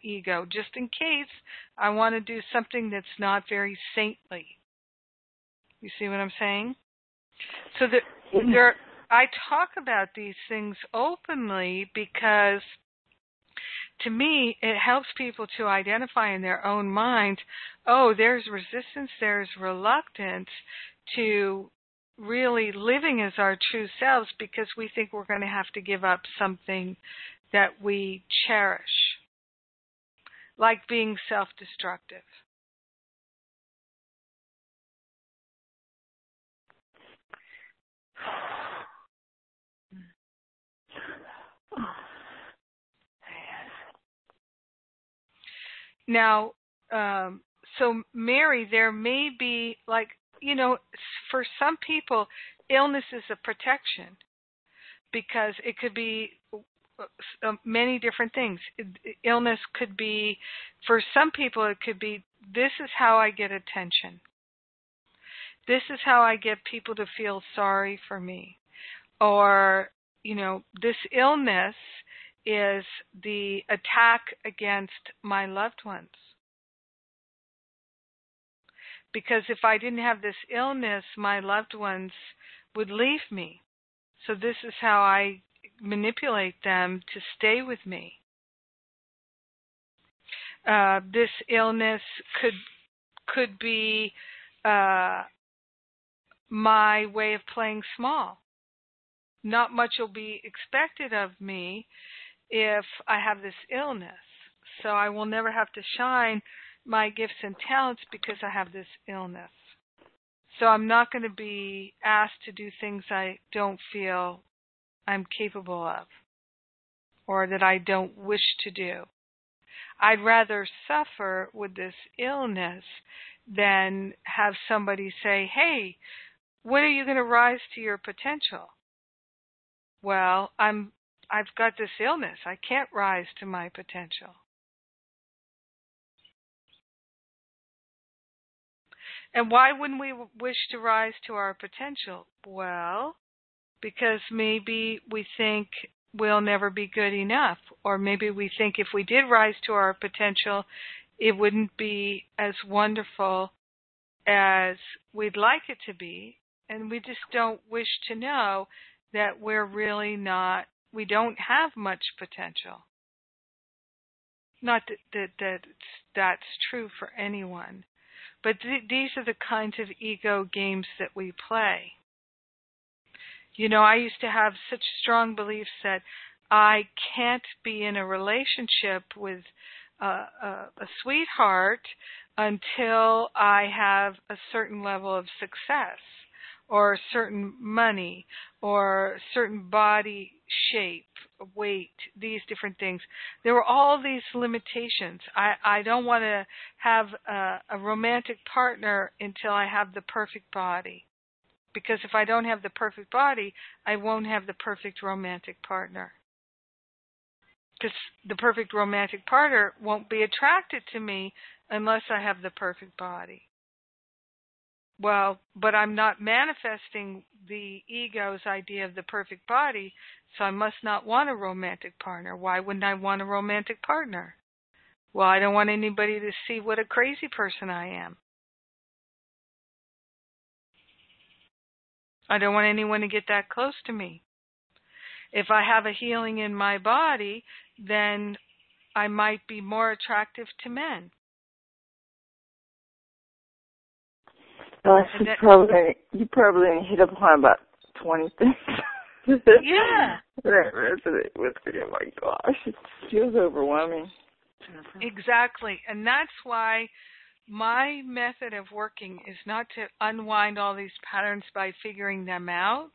ego, just in case I want to do something that's not very saintly. You see what I'm saying? So that mm-hmm. there, I talk about these things openly because to me, it helps people to identify in their own minds, oh, there's resistance, there's reluctance to really living as our true selves because we think we're going to have to give up something that we cherish, like being self destructive. Now, um, so Mary, there may be like you know, for some people, illness is a protection because it could be uh, many different things. Illness could be, for some people, it could be this is how I get attention. This is how I get people to feel sorry for me. Or, you know, this illness is the attack against my loved ones. Because if I didn't have this illness, my loved ones would leave me. So this is how I manipulate them to stay with me. Uh, this illness could could be uh, my way of playing small. Not much will be expected of me if I have this illness. So I will never have to shine my gifts and talents because I have this illness. So I'm not going to be asked to do things I don't feel I'm capable of or that I don't wish to do. I'd rather suffer with this illness than have somebody say, "Hey, when are you going to rise to your potential?" Well, I'm I've got this illness. I can't rise to my potential. And why wouldn't we wish to rise to our potential? Well, because maybe we think we'll never be good enough, or maybe we think if we did rise to our potential, it wouldn't be as wonderful as we'd like it to be, and we just don't wish to know that we're really not, we don't have much potential. Not that, that, that that's true for anyone, but th- these are the kinds of ego games that we play. You know, I used to have such strong beliefs that I can't be in a relationship with a, a, a sweetheart until I have a certain level of success or certain money or certain body shape, weight, these different things. There were all these limitations. I, I don't want to have a, a romantic partner until I have the perfect body. Because if I don't have the perfect body, I won't have the perfect romantic partner. Because the perfect romantic partner won't be attracted to me unless I have the perfect body. Well, but I'm not manifesting the ego's idea of the perfect body, so I must not want a romantic partner. Why wouldn't I want a romantic partner? Well, I don't want anybody to see what a crazy person I am. I don't want anyone to get that close to me. If I have a healing in my body, then I might be more attractive to men. Well, you probably you probably hit upon about twenty things. yeah. that resonate with me. Oh my gosh, it feels overwhelming. Exactly, and that's why my method of working is not to unwind all these patterns by figuring them out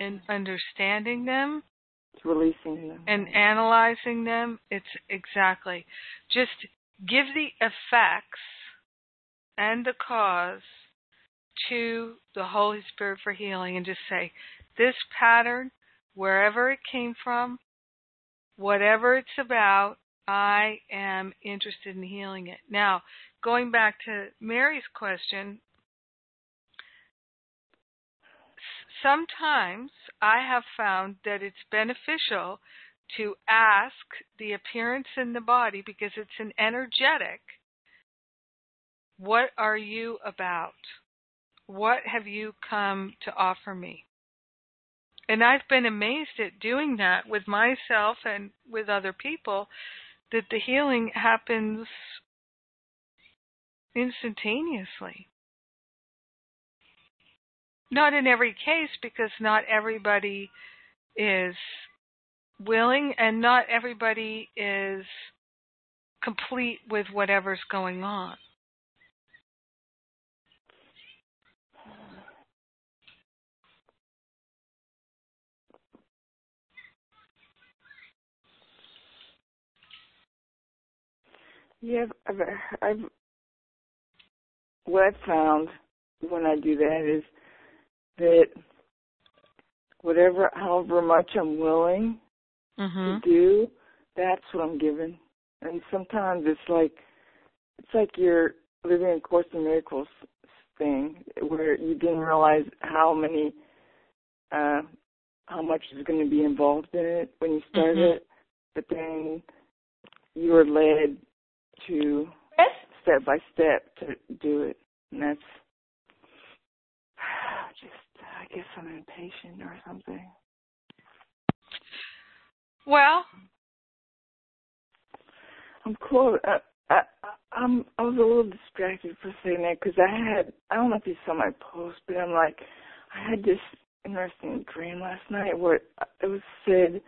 and understanding them it's releasing them and analyzing them it's exactly just give the effects and the cause to the holy spirit for healing and just say this pattern wherever it came from whatever it's about I am interested in healing it. Now, going back to Mary's question, sometimes I have found that it's beneficial to ask the appearance in the body because it's an energetic. What are you about? What have you come to offer me? And I've been amazed at doing that with myself and with other people that the healing happens instantaneously. Not in every case because not everybody is willing and not everybody is complete with whatever's going on. Yeah, I've, I've what I've found when I do that is that whatever, however much I'm willing Mhm. to do, that's what I'm given. And sometimes it's like it's like you're living a Course in Miracles thing where you didn't realize how many uh how much is going to be involved in it when you started Mhm. it, but then you were led to step by step to do it, and that's just I guess I'm impatient or something. Well, I'm close. I, I, I'm I was a little distracted for saying that because I had I don't know if you saw my post, but I'm like I had this interesting dream last night where it was said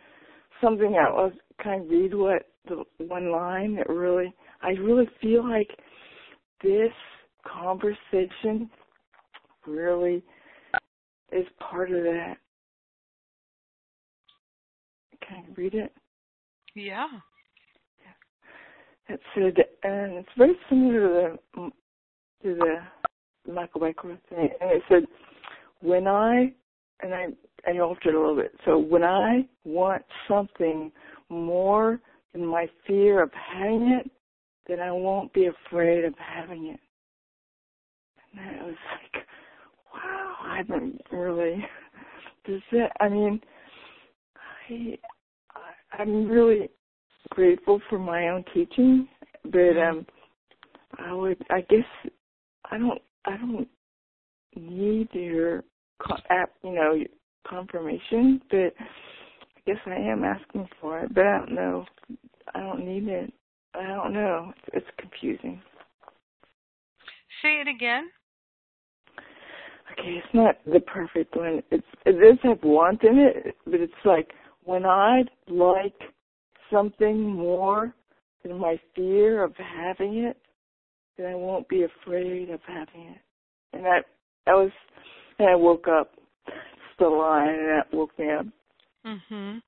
something I was can I read what the one line that really I really feel like this conversation really is part of that. Can I read it? yeah. It said, and it's very similar to the to the Michael Beckwith thing. And it said, when I and I I altered a little bit. So when I want something more than my fear of having it, then I won't be afraid of having it. And it was like, wow, I haven't really. That? I mean, I I- I'm really grateful for my own teaching, but um, I would, I guess, I don't, I don't need your, you know, confirmation, but I guess I am asking for it, but I don't know, I don't need it. I don't know. It's, it's confusing. Say it again. Okay, it's not the perfect one. It's it does have want in it, but it's like when I'd like something more than my fear of having it, then I won't be afraid of having it. And that that was and I woke up the line and that woke me up. Mhm.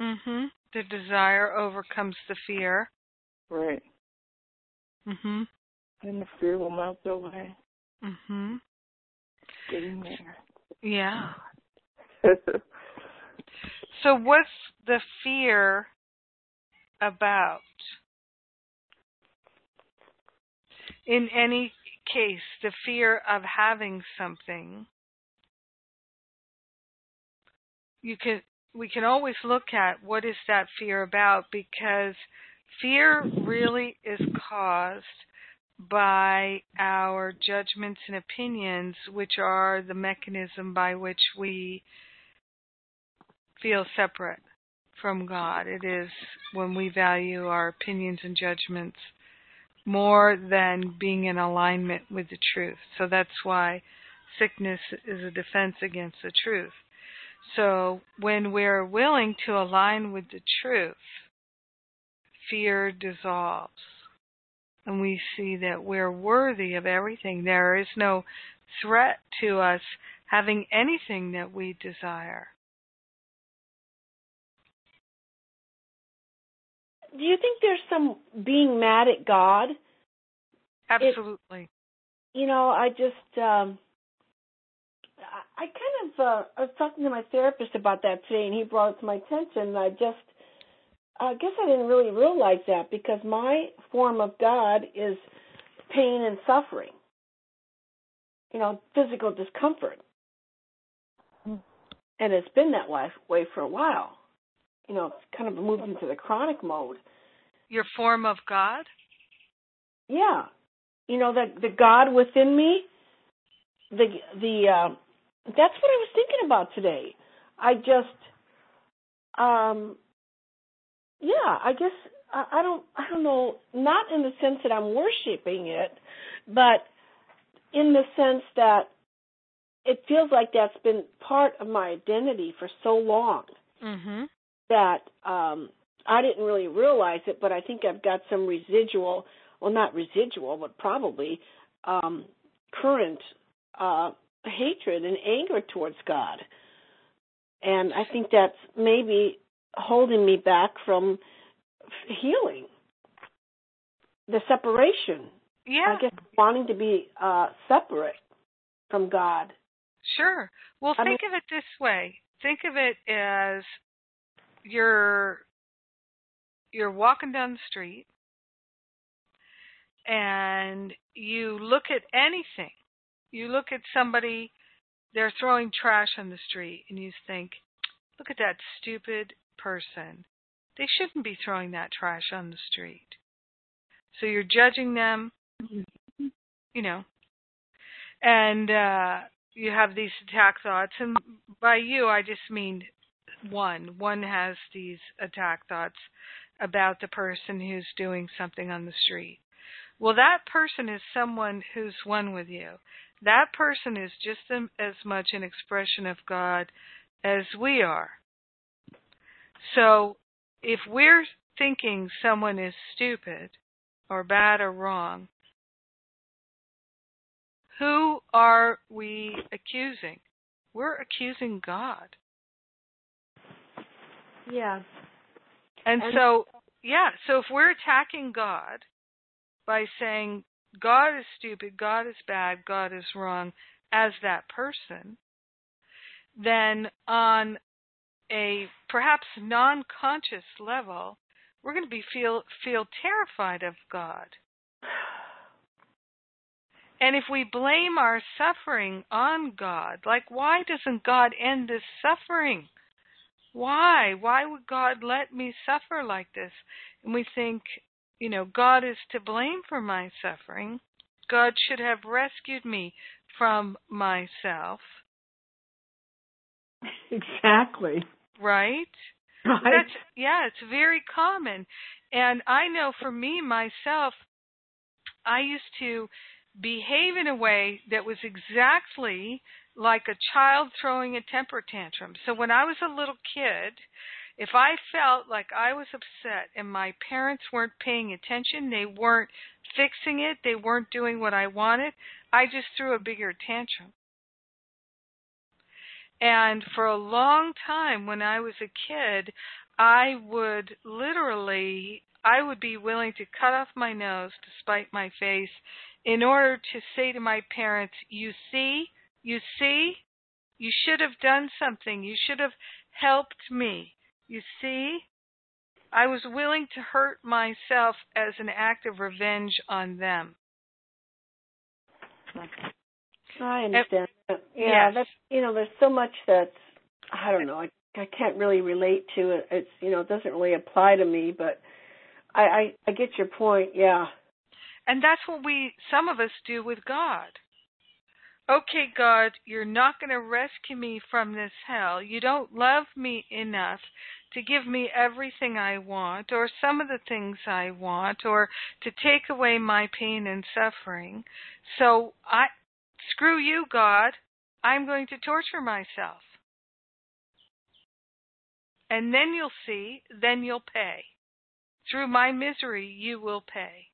Mhm. The desire overcomes the fear. Right. Mhm. And the fear will melt away. Mhm. Getting there. Yeah. So what's the fear about? In any case, the fear of having something, you can we can always look at what is that fear about because fear really is caused by our judgments and opinions, which are the mechanism by which we feel separate from God. It is when we value our opinions and judgments more than being in alignment with the truth. So that's why sickness is a defense against the truth. So when we're willing to align with the truth, fear dissolves. And we see that we're worthy of everything. There is no threat to us having anything that we desire. Do you think there's some being mad at God? Absolutely. You know, I just um I kind of uh I was talking to my therapist about that today and he brought it to my attention and I just I guess I didn't really realize that because my form of God is pain and suffering. You know, physical discomfort. And it's been that way, way for a while. You know, it's kind of moved into the chronic mode. Your form of God? Yeah. You know, the the God within me, the the uh that's what I was thinking about today. I just um yeah, I guess I, I don't I don't know, not in the sense that I'm worshiping it, but in the sense that it feels like that's been part of my identity for so long Mhm. that um I didn't really realize it, but I think I've got some residual, well not residual, but probably um current uh hatred and anger towards God. And I think that's maybe holding me back from healing. The separation. Yeah. I guess wanting to be uh separate from God. Sure. Well, I think of it this way. think of it as you're you're walking down the street and you look at anything. You look at somebody they're throwing trash on the street and you think, look at that stupid person. They shouldn't be throwing that trash on the street. So you're judging them, you know, and uh, you have these attack thoughts. And by you, I just mean one. One has these attack thoughts about the person who's doing something on the street. Well, that person is someone who's one with you. That person is just as much an expression of God as we are. So if we're thinking someone is stupid or bad or wrong, who are we accusing? We're accusing God. Yeah. And, and so, yeah, so if we're attacking God by saying God is stupid, God is bad, God is wrong as that person, then on a perhaps non-conscious level, we're going to be feel feel terrified of God. And if we blame our suffering on God, like why doesn't God end this suffering? Why? Why would God let me suffer like this? And we think, you know, God is to blame for my suffering. God should have rescued me from myself. Exactly. Right? Right. That's yeah, it's very common. And I know for me myself, I used to behave in a way that was exactly like a child throwing a temper tantrum. So when I was a little kid, if I felt like I was upset and my parents weren't paying attention, they weren't fixing it, they weren't doing what I wanted, I just threw a bigger tantrum. And for a long time when I was a kid, I would literally I would be willing to cut off my nose to spite my face in order to say to my parents, "You see? You see? You should have done something. You should have helped me. You see?" I was willing to hurt myself as an act of revenge on them. I understand. Yeah, yes. that's you know, there's so much that's I don't know. I I can't really relate to it. It's you know, it doesn't really apply to me, but I I, I get your point. Yeah. And that's what we some of us do with God. Okay, God, you're not going to rescue me from this hell. You don't love me enough to give me everything I want, or some of the things I want, or to take away my pain and suffering. So I Screw you, God. I'm going to torture myself. And then you'll see, then you'll pay. Through my misery, you will pay.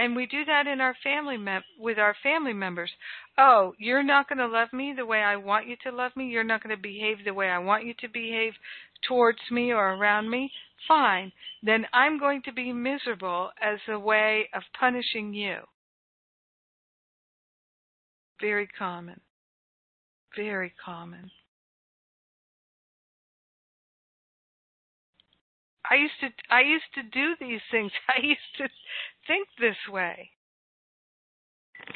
And we do that in our family mem- with our family members. Oh, you're not going to love me the way I want you to love me. You're not going to behave the way I want you to behave towards me or around me. Fine. Then I'm going to be miserable as a way of punishing you. Very common. Very common. I used to I used to do these things. I used to think this way.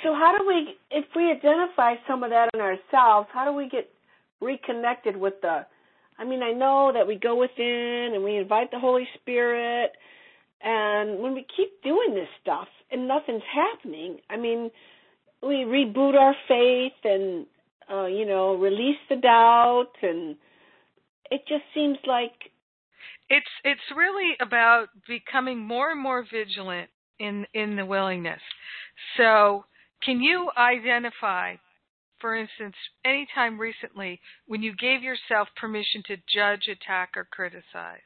So how do we if we identify some of that in ourselves, how do we get reconnected with the I mean, I know that we go within and we invite the Holy Spirit and when we keep doing this stuff and nothing's happening, I mean, we reboot our faith and uh, you know release the doubt and it just seems like it's it's really about becoming more and more vigilant in in the willingness so can you identify for instance any time recently when you gave yourself permission to judge attack or criticize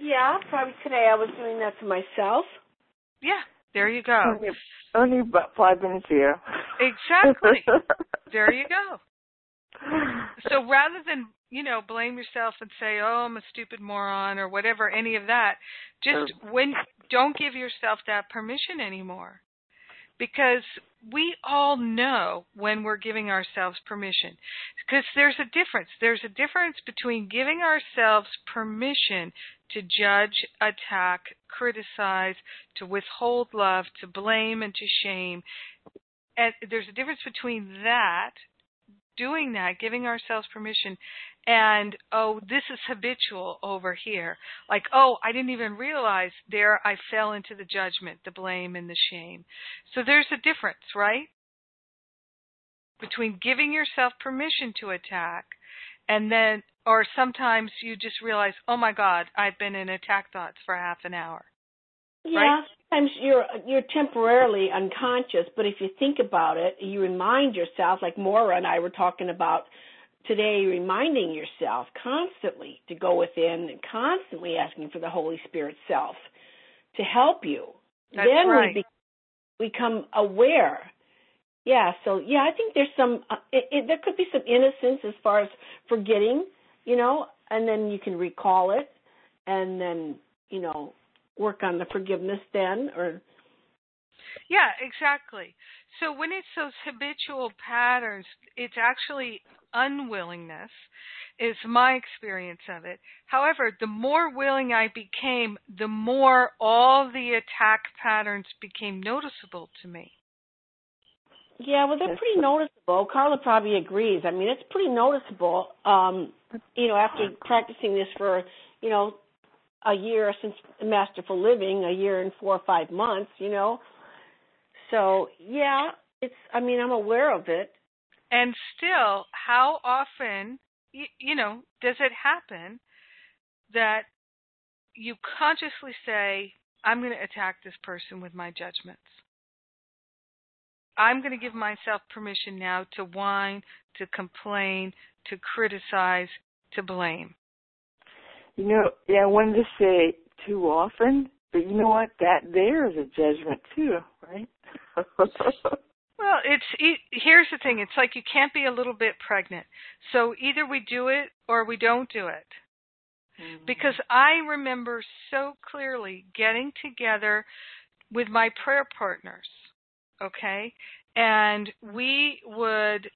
yeah probably today i was doing that to myself yeah there you go. Only, only about five minutes here. Exactly. there you go. So rather than, you know, blame yourself and say, "Oh, I'm a stupid moron" or whatever, any of that, just when don't give yourself that permission anymore. because we all know when we're giving ourselves permission. Because there's a difference. There's a difference between giving ourselves permission to judge, attack, criticize, to withhold love, to blame, and to shame. And there's a difference between that doing that, giving ourselves permission, and oh, this is habitual over here. Like, oh, I didn't even realize there I fell into the judgment, the blame, and the shame. So there's a difference, right? Between giving yourself permission to attack and then, or sometimes you just realize, oh my God, I've been in attack thoughts for half an hour. Yeah, right? sometimes you're you're temporarily unconscious, but if you think about it, you remind yourself, like Maura and I were talking about today, reminding yourself constantly to go within and constantly asking for the Holy Spirit self to help you. That's then right. we be, become aware. Yeah, so yeah, I think there's some. Uh, it, it, there could be some innocence as far as forgetting, you know, and then you can recall it, and then you know work on the forgiveness then or? Yeah exactly. So when it's those habitual patterns it's actually unwillingness is my experience of it. However the more willing i became the more all the attack patterns became noticeable to me. Yeah well they're pretty noticeable. Carla probably agrees. I mean it's pretty noticeable um you know after practicing this for you know a year since Masterful Living, a year and four or five months, you know. So yeah, it's. I mean, I'm aware of it. And still, how often, you, you know, does it happen that you consciously say, "I'm going to attack this person with my judgments." I'm going to give myself permission now to whine, to complain, to criticize, to blame. You know, yeah, I wanted to say too often, but you know what? That there is a judgment too, right? well, it's it, here's the thing. It's like you can't be a little bit pregnant. So either we do it or we don't do it. Mm-hmm. Because I remember so clearly getting together with my prayer partners, okay? And we would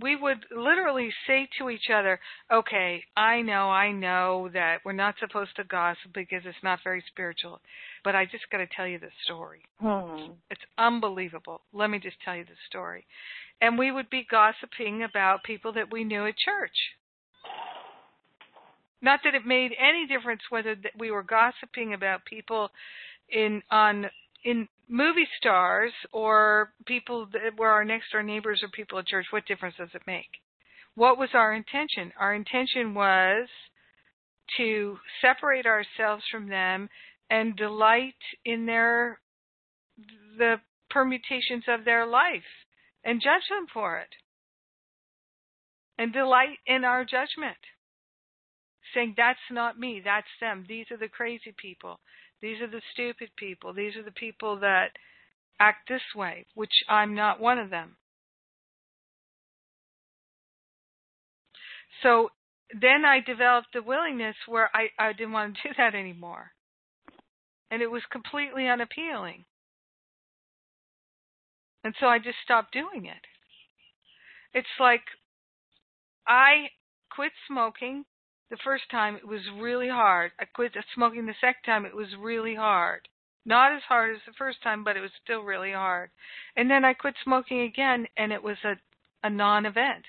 we would literally say to each other, okay, I know, I know that we're not supposed to gossip because it's not very spiritual, but I just got to tell you the story. Hmm. It's unbelievable. Let me just tell you the story. And we would be gossiping about people that we knew at church. Not that it made any difference whether we were gossiping about people in on in movie stars or people that were our next door neighbors or people at church, what difference does it make? What was our intention? Our intention was to separate ourselves from them and delight in their the permutations of their life and judge them for it. And delight in our judgment. Saying that's not me, that's them. These are the crazy people. These are the stupid people. These are the people that act this way, which I'm not one of them. So then I developed the willingness where I, I didn't want to do that anymore. And it was completely unappealing. And so I just stopped doing it. It's like I quit smoking the first time it was really hard. I quit smoking the second time it was really hard. Not as hard as the first time, but it was still really hard. And then I quit smoking again and it was a a non-event.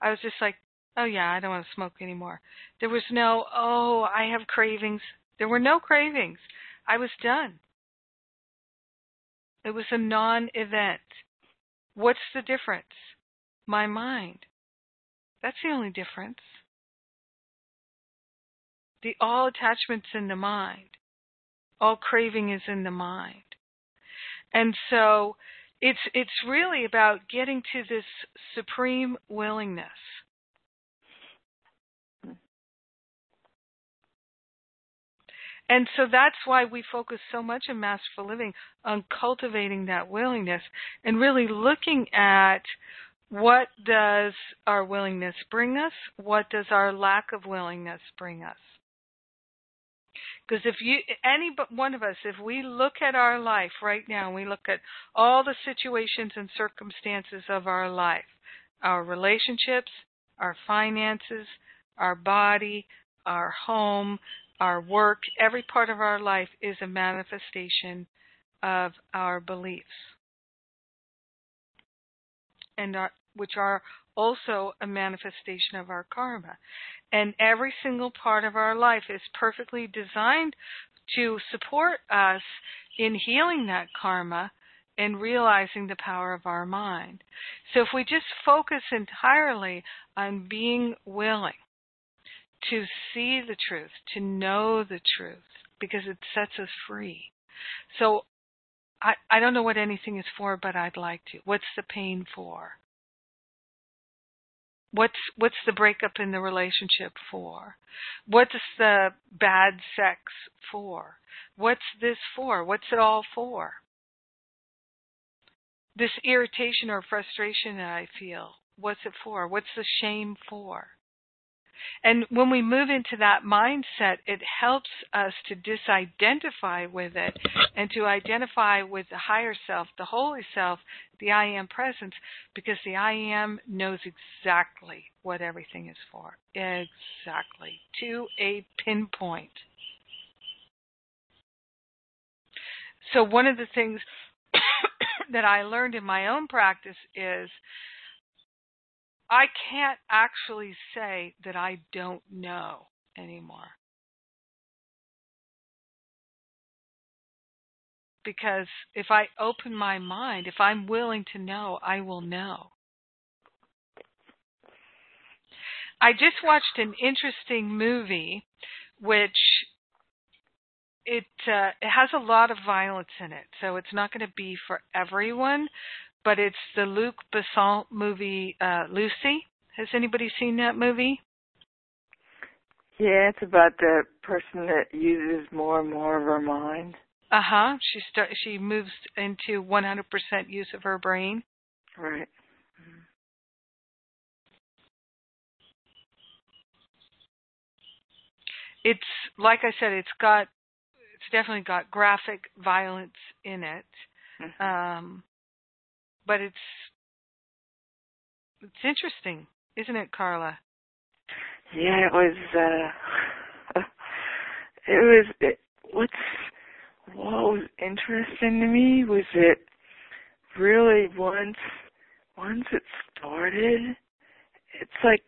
I was just like, "Oh yeah, I don't want to smoke anymore." There was no, "Oh, I have cravings." There were no cravings. I was done. It was a non-event. What's the difference? My mind. That's the only difference. The all attachment's in the mind. All craving is in the mind. And so it's it's really about getting to this supreme willingness. And so that's why we focus so much in Masterful Living on cultivating that willingness and really looking at what does our willingness bring us? What does our lack of willingness bring us? Because if you, any but one of us, if we look at our life right now, we look at all the situations and circumstances of our life, our relationships, our finances, our body, our home, our work, every part of our life is a manifestation of our beliefs. And our, which are also a manifestation of our karma. And every single part of our life is perfectly designed to support us in healing that karma and realizing the power of our mind. So if we just focus entirely on being willing to see the truth, to know the truth, because it sets us free. So I, I don't know what anything is for, but I'd like to. What's the pain for? What's what's the breakup in the relationship for? What's the bad sex for? What's this for? What's it all for? This irritation or frustration that I feel, what's it for? What's the shame for? And when we move into that mindset, it helps us to disidentify with it and to identify with the higher self, the holy self, the I am presence, because the I am knows exactly what everything is for. Exactly. To a pinpoint. So, one of the things that I learned in my own practice is I can't actually say that I don't know anymore. Because if I open my mind, if I'm willing to know, I will know. I just watched an interesting movie which it uh, it has a lot of violence in it, so it's not going to be for everyone but it's the Luc Besson movie uh, Lucy. Has anybody seen that movie? Yeah, it's about the person that uses more and more of her mind. Uh huh. She start she moves into 100% use of her brain. Right. It's like I said, it's got it's definitely got graphic violence in it. Mm-hmm. Um but it's it's interesting, isn't it, Carla? Yeah, it was. uh It was. It, what's what was interesting to me was that really once once it started, it's like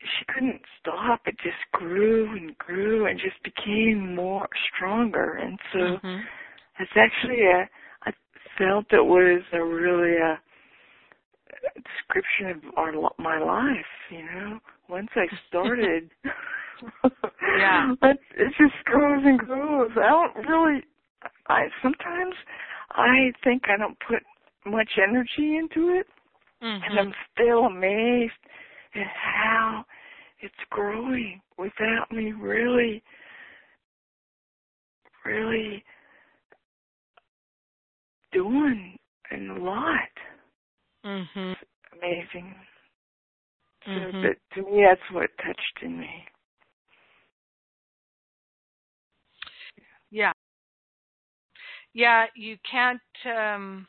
she couldn't stop. It just grew and grew and just became more stronger. And so mm-hmm. it's actually a felt it was a really a description of our my life. You know, once I started, yeah, it, it just grows and grows. I don't really. I sometimes I think I don't put much energy into it, mm-hmm. and I'm still amazed at how it's growing without me really, really doing a lot. Mhm. Amazing. Mm-hmm. So that, to me, that's what touched in me. Yeah. Yeah, you can't. um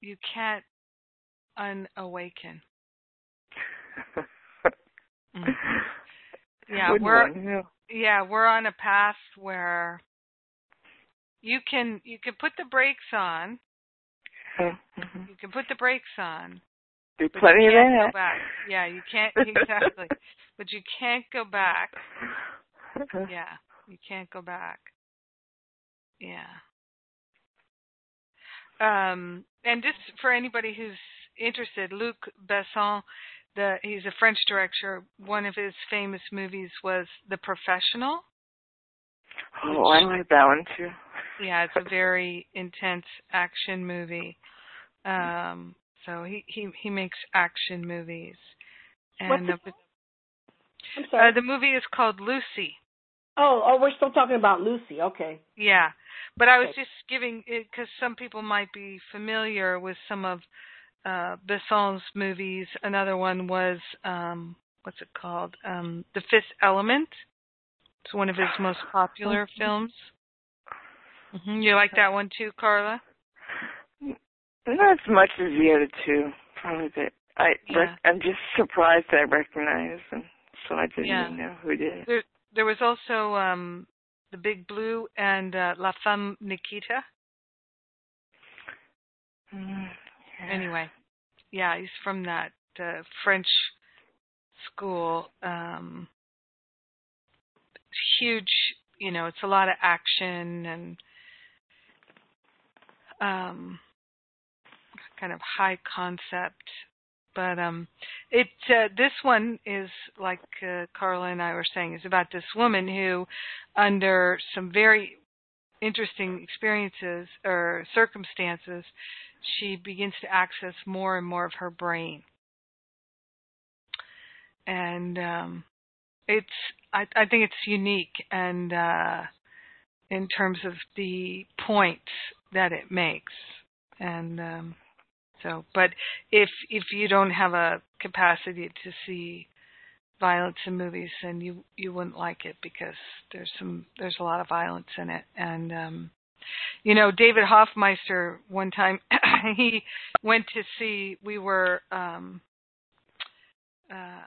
You can't unawaken. mm-hmm. Yeah, we're yeah we're on a path where you can you can put the brakes on. Mm-hmm. You can put the brakes on. Do plenty of that. Go back. Yeah, you can't exactly, but you can't go back. Yeah, you can't go back. Yeah. Um, and just for anybody who's interested, Luc Besson, the he's a French director. One of his famous movies was The Professional. Oh, I like that one too. Yeah, it's a very intense action movie. Um, so he he he makes action movies. And What's the, I'm sorry. Uh, the movie is called Lucy. Oh, oh, we're still talking about Lucy. Okay. Yeah, but I was okay. just giving it because some people might be familiar with some of uh Besson's movies. Another one was um what's it called? Um, The Fifth Element. It's one of his most popular films. Hmm You like that one too, Carla? Not as much as the other two. Probably that I Yeah. I'm just surprised I recognize them. So I didn't Yeah. even know who did. There, there was also um, The Big Blue and uh, La Femme Nikita. Mm, yeah. Anyway, yeah, he's from that uh, French school. Um, huge, you know, it's a lot of action and um, kind of high concept. But um, it uh, this one is like uh, Carla and I were saying is about this woman who, under some very interesting experiences or circumstances, she begins to access more and more of her brain. And um, it's I, I think it's unique and uh, in terms of the points that it makes. And um, so, but if if you don't have a capacity to see violence in movies, then you you wouldn't like it because there's some there's a lot of violence in it. And um, you know, David Hoffmeister one time he went to see. We were um, uh,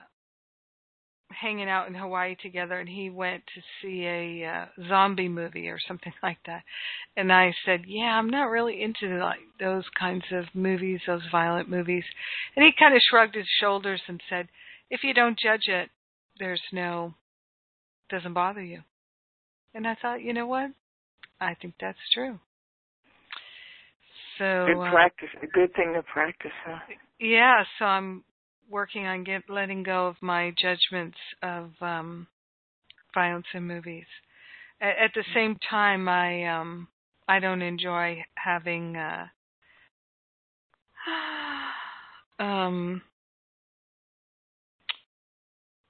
hanging out in Hawaii together, and he went to see a uh, zombie movie or something like that. And I said, "Yeah, I'm not really into like those kinds of movies, those violent movies." And he kind of shrugged his shoulders and said, "If you don't judge it, there's no doesn't bother you." And I thought, you know what? I think that's true. So Good uh, practice. A good thing to practice, huh? yeah, so I'm working on get letting go of my judgments of um violence in movies. At, at the same time I um I don't enjoy having uh um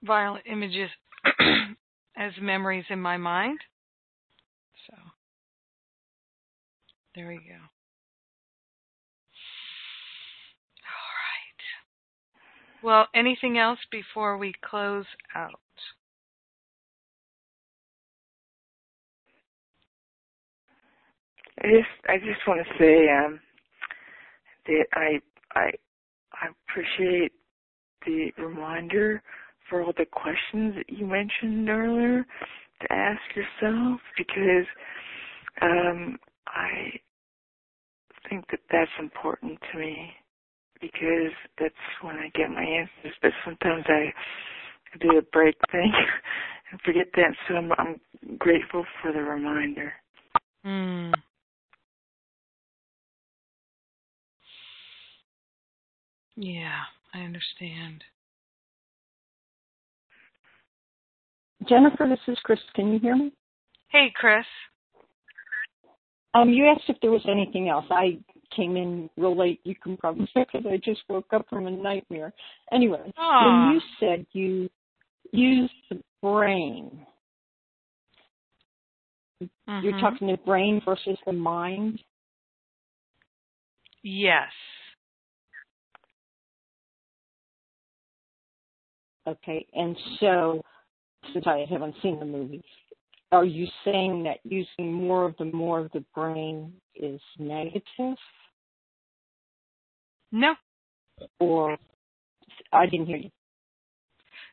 violent images as memories in my mind. So there we go. All right. Well, anything else before we close out? I just I just want to say um that I I I appreciate the reminder for all the questions that you mentioned earlier to ask yourself because um I think that that's important to me because that's when I get my answers but sometimes I do a break thing and forget that so I'm I'm grateful for the reminder. Hmm. Yeah, I understand. Jennifer, this is Chris. Can you hear me? Hey, Chris. Um, you asked if there was anything else. I came in real late. You can probably say because I just woke up from a nightmare. Anyway, Aw. when you said you use the brain, you're Mhm. talking the brain versus the mind. Yes. Okay, and so since I haven't seen the movie, are you saying that using more of the more of the brain is negative, No. or I didn't hear you?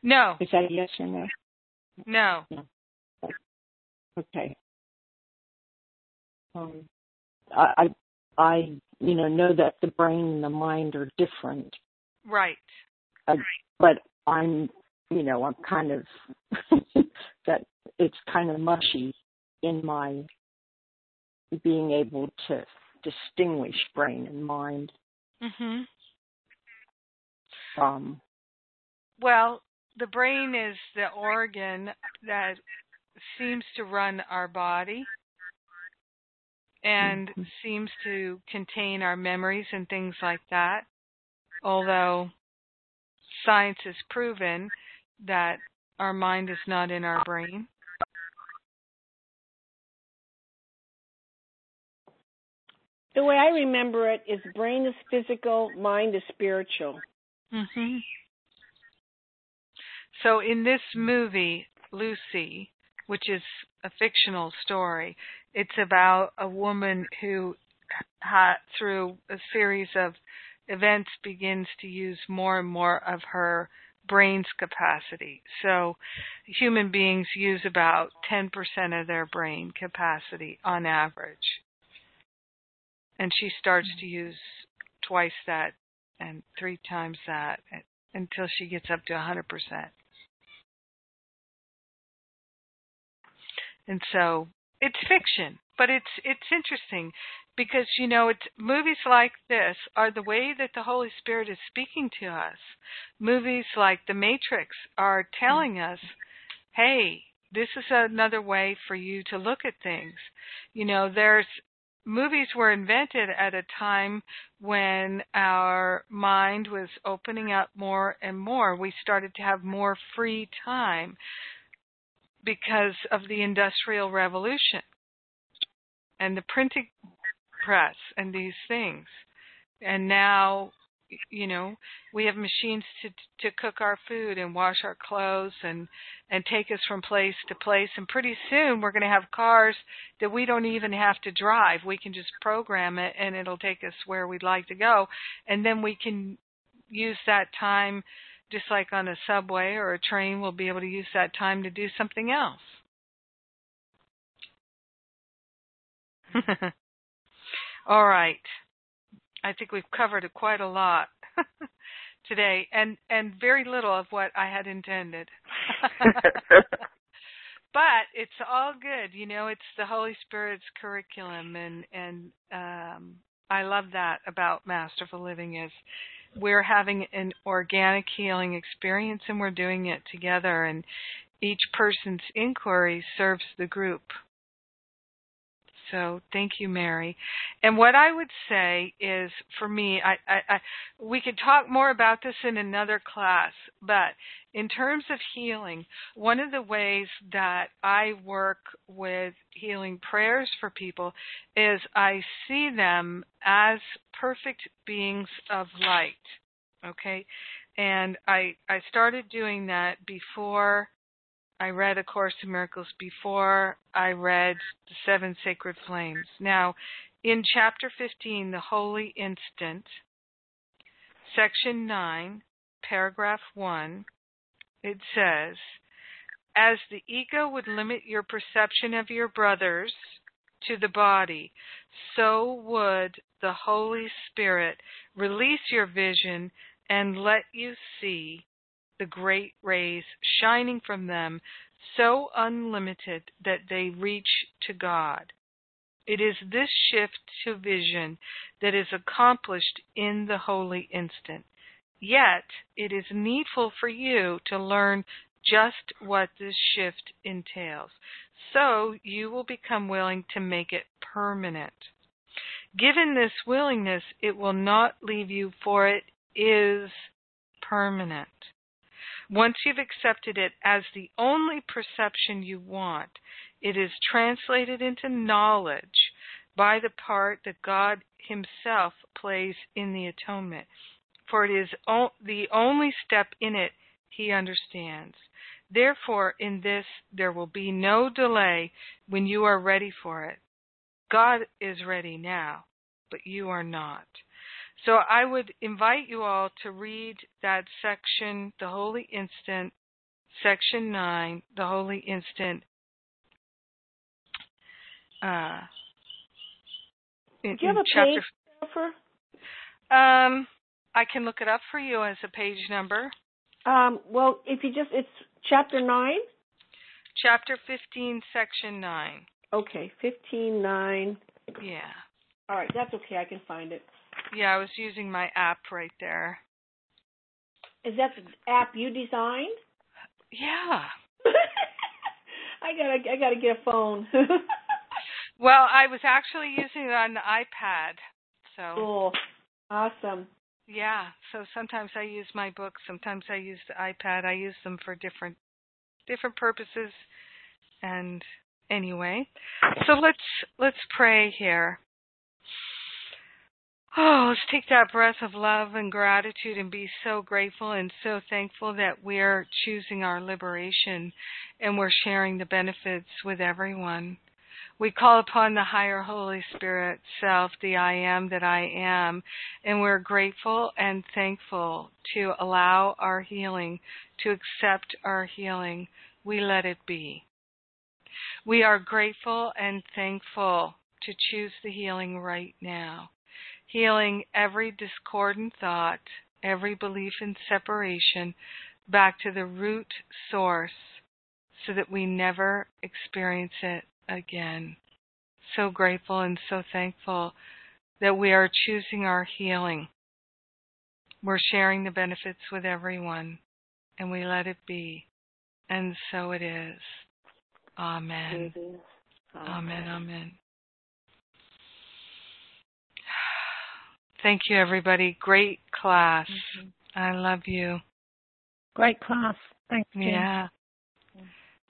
No. Is that a yes or no? No. Okay. Um, I, I, I, you know, know that the brain and the mind are different, Right. but I'm, you know, I'm kind of that it's kind of mushy in my being able to distinguish brain and mind. Mhm. Um, Well, the brain is the organ that seems to run our body and Mhm. seems to contain our memories and things like that. Although science has proven that our mind is not in our brain. The way I remember it is brain is physical, mind is spiritual. Mhm. So in this movie, Lucy, which is a fictional story, it's about a woman who, through a series of events, begins to use more and more of her brain's capacity. So human beings use about 10% of their brain capacity on average. And she starts mm-hmm. to use twice that and three times that until she gets up to 100%. And so it's fiction, but it's it's interesting because you know it's movies like this are the way that the Holy Spirit is speaking to us. Movies like The Matrix are mm-hmm. telling us, "Hey, this is another way for you to look at things." You know, there's movies were invented at a time when our mind was opening up more and more. We started to have more free time because of the Industrial Revolution and the printing press and these things. And now, you know, we have machines to to cook our food and wash our clothes and and take us from place to place. And pretty soon we're going to have cars that we don't even have to drive. We can just program it and it'll take us where we'd like to go. And then we can use that time just like on a subway or a train, we'll be able to use that time to do something else. All right. I think we've covered quite a lot today and and very little of what I had intended. but it's all good, you know, it's the Holy Spirit's curriculum and and um I love that about Masterful Living is we're having an organic healing experience and we're doing it together and each person's inquiry serves the group. So thank you, Mary. And what I would say is, for me, I, I, I, we could talk more about this in another class, but in terms of healing, one of the ways that I work with healing prayers for people is I see them as perfect beings of light. Okay, and I I started doing that before I read A Course in Miracles before I read The Seven Sacred Flames. Now, in chapter 15, The Holy Instant, section 9, paragraph 1, it says, As the ego would limit your perception of your brothers to the body, so would the Holy Spirit release your vision and let you see the great rays shining from them so unlimited that they reach to God. It is this shift to vision that is accomplished in the holy instant. Yet, it is needful for you to learn just what this shift entails. So, you will become willing to make it permanent. Given this willingness, it will not leave you, for it is permanent. Once you've accepted it as the only perception you want, it is translated into knowledge by the part that God Himself plays in the atonement. For it is the only step in it He understands. Therefore, in this, there will be no delay when you are ready for it. God is ready now, but you are not. So I would invite you all to read that section, The Holy Instant, section 9, The Holy Instant. Uh, in, Do you have a chapter, page number? Um, I can look it up for you as a page number. Um, well, if you just, it's chapter 9? Chapter 15, section 9. Okay, 15, 9. Yeah. All right, that's okay. I can find it. Yeah, I was using my app right there. Is that the app you designed? Yeah. I gotta I gotta get a phone. well, I was actually using it on the iPad. So Cool. Awesome. Yeah. So sometimes I use my book, sometimes I use the iPad. I use them for different different purposes. And anyway. So let's let's pray here. Oh, let's take that breath of love and gratitude and be so grateful and so thankful that we're choosing our liberation and we're sharing the benefits with everyone. We call upon the higher Holy Spirit self, the I am that I am, and we're grateful and thankful to allow our healing, to accept our healing. We let it be. We are grateful and thankful to choose the healing right now healing every discordant thought, every belief in separation back to the root source so that we never experience it again. So grateful and so thankful that we are choosing our healing. We're sharing the benefits with everyone and we let it be. And so it is. Amen. Amen. Amen. Thank you, everybody. Great class. Mm-hmm. I love you. Great class. Thank you. Yeah.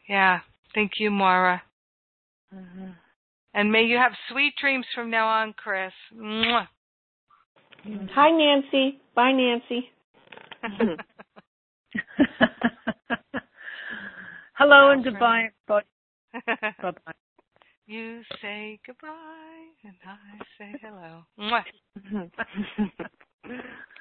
Yeah. Thank you, Mara. Mm-hmm. And may you have sweet dreams from now on, Chris. Mwah. Hi, Nancy. Bye, Nancy. Hello and goodbye, Bye bye. You say goodbye and I say hello.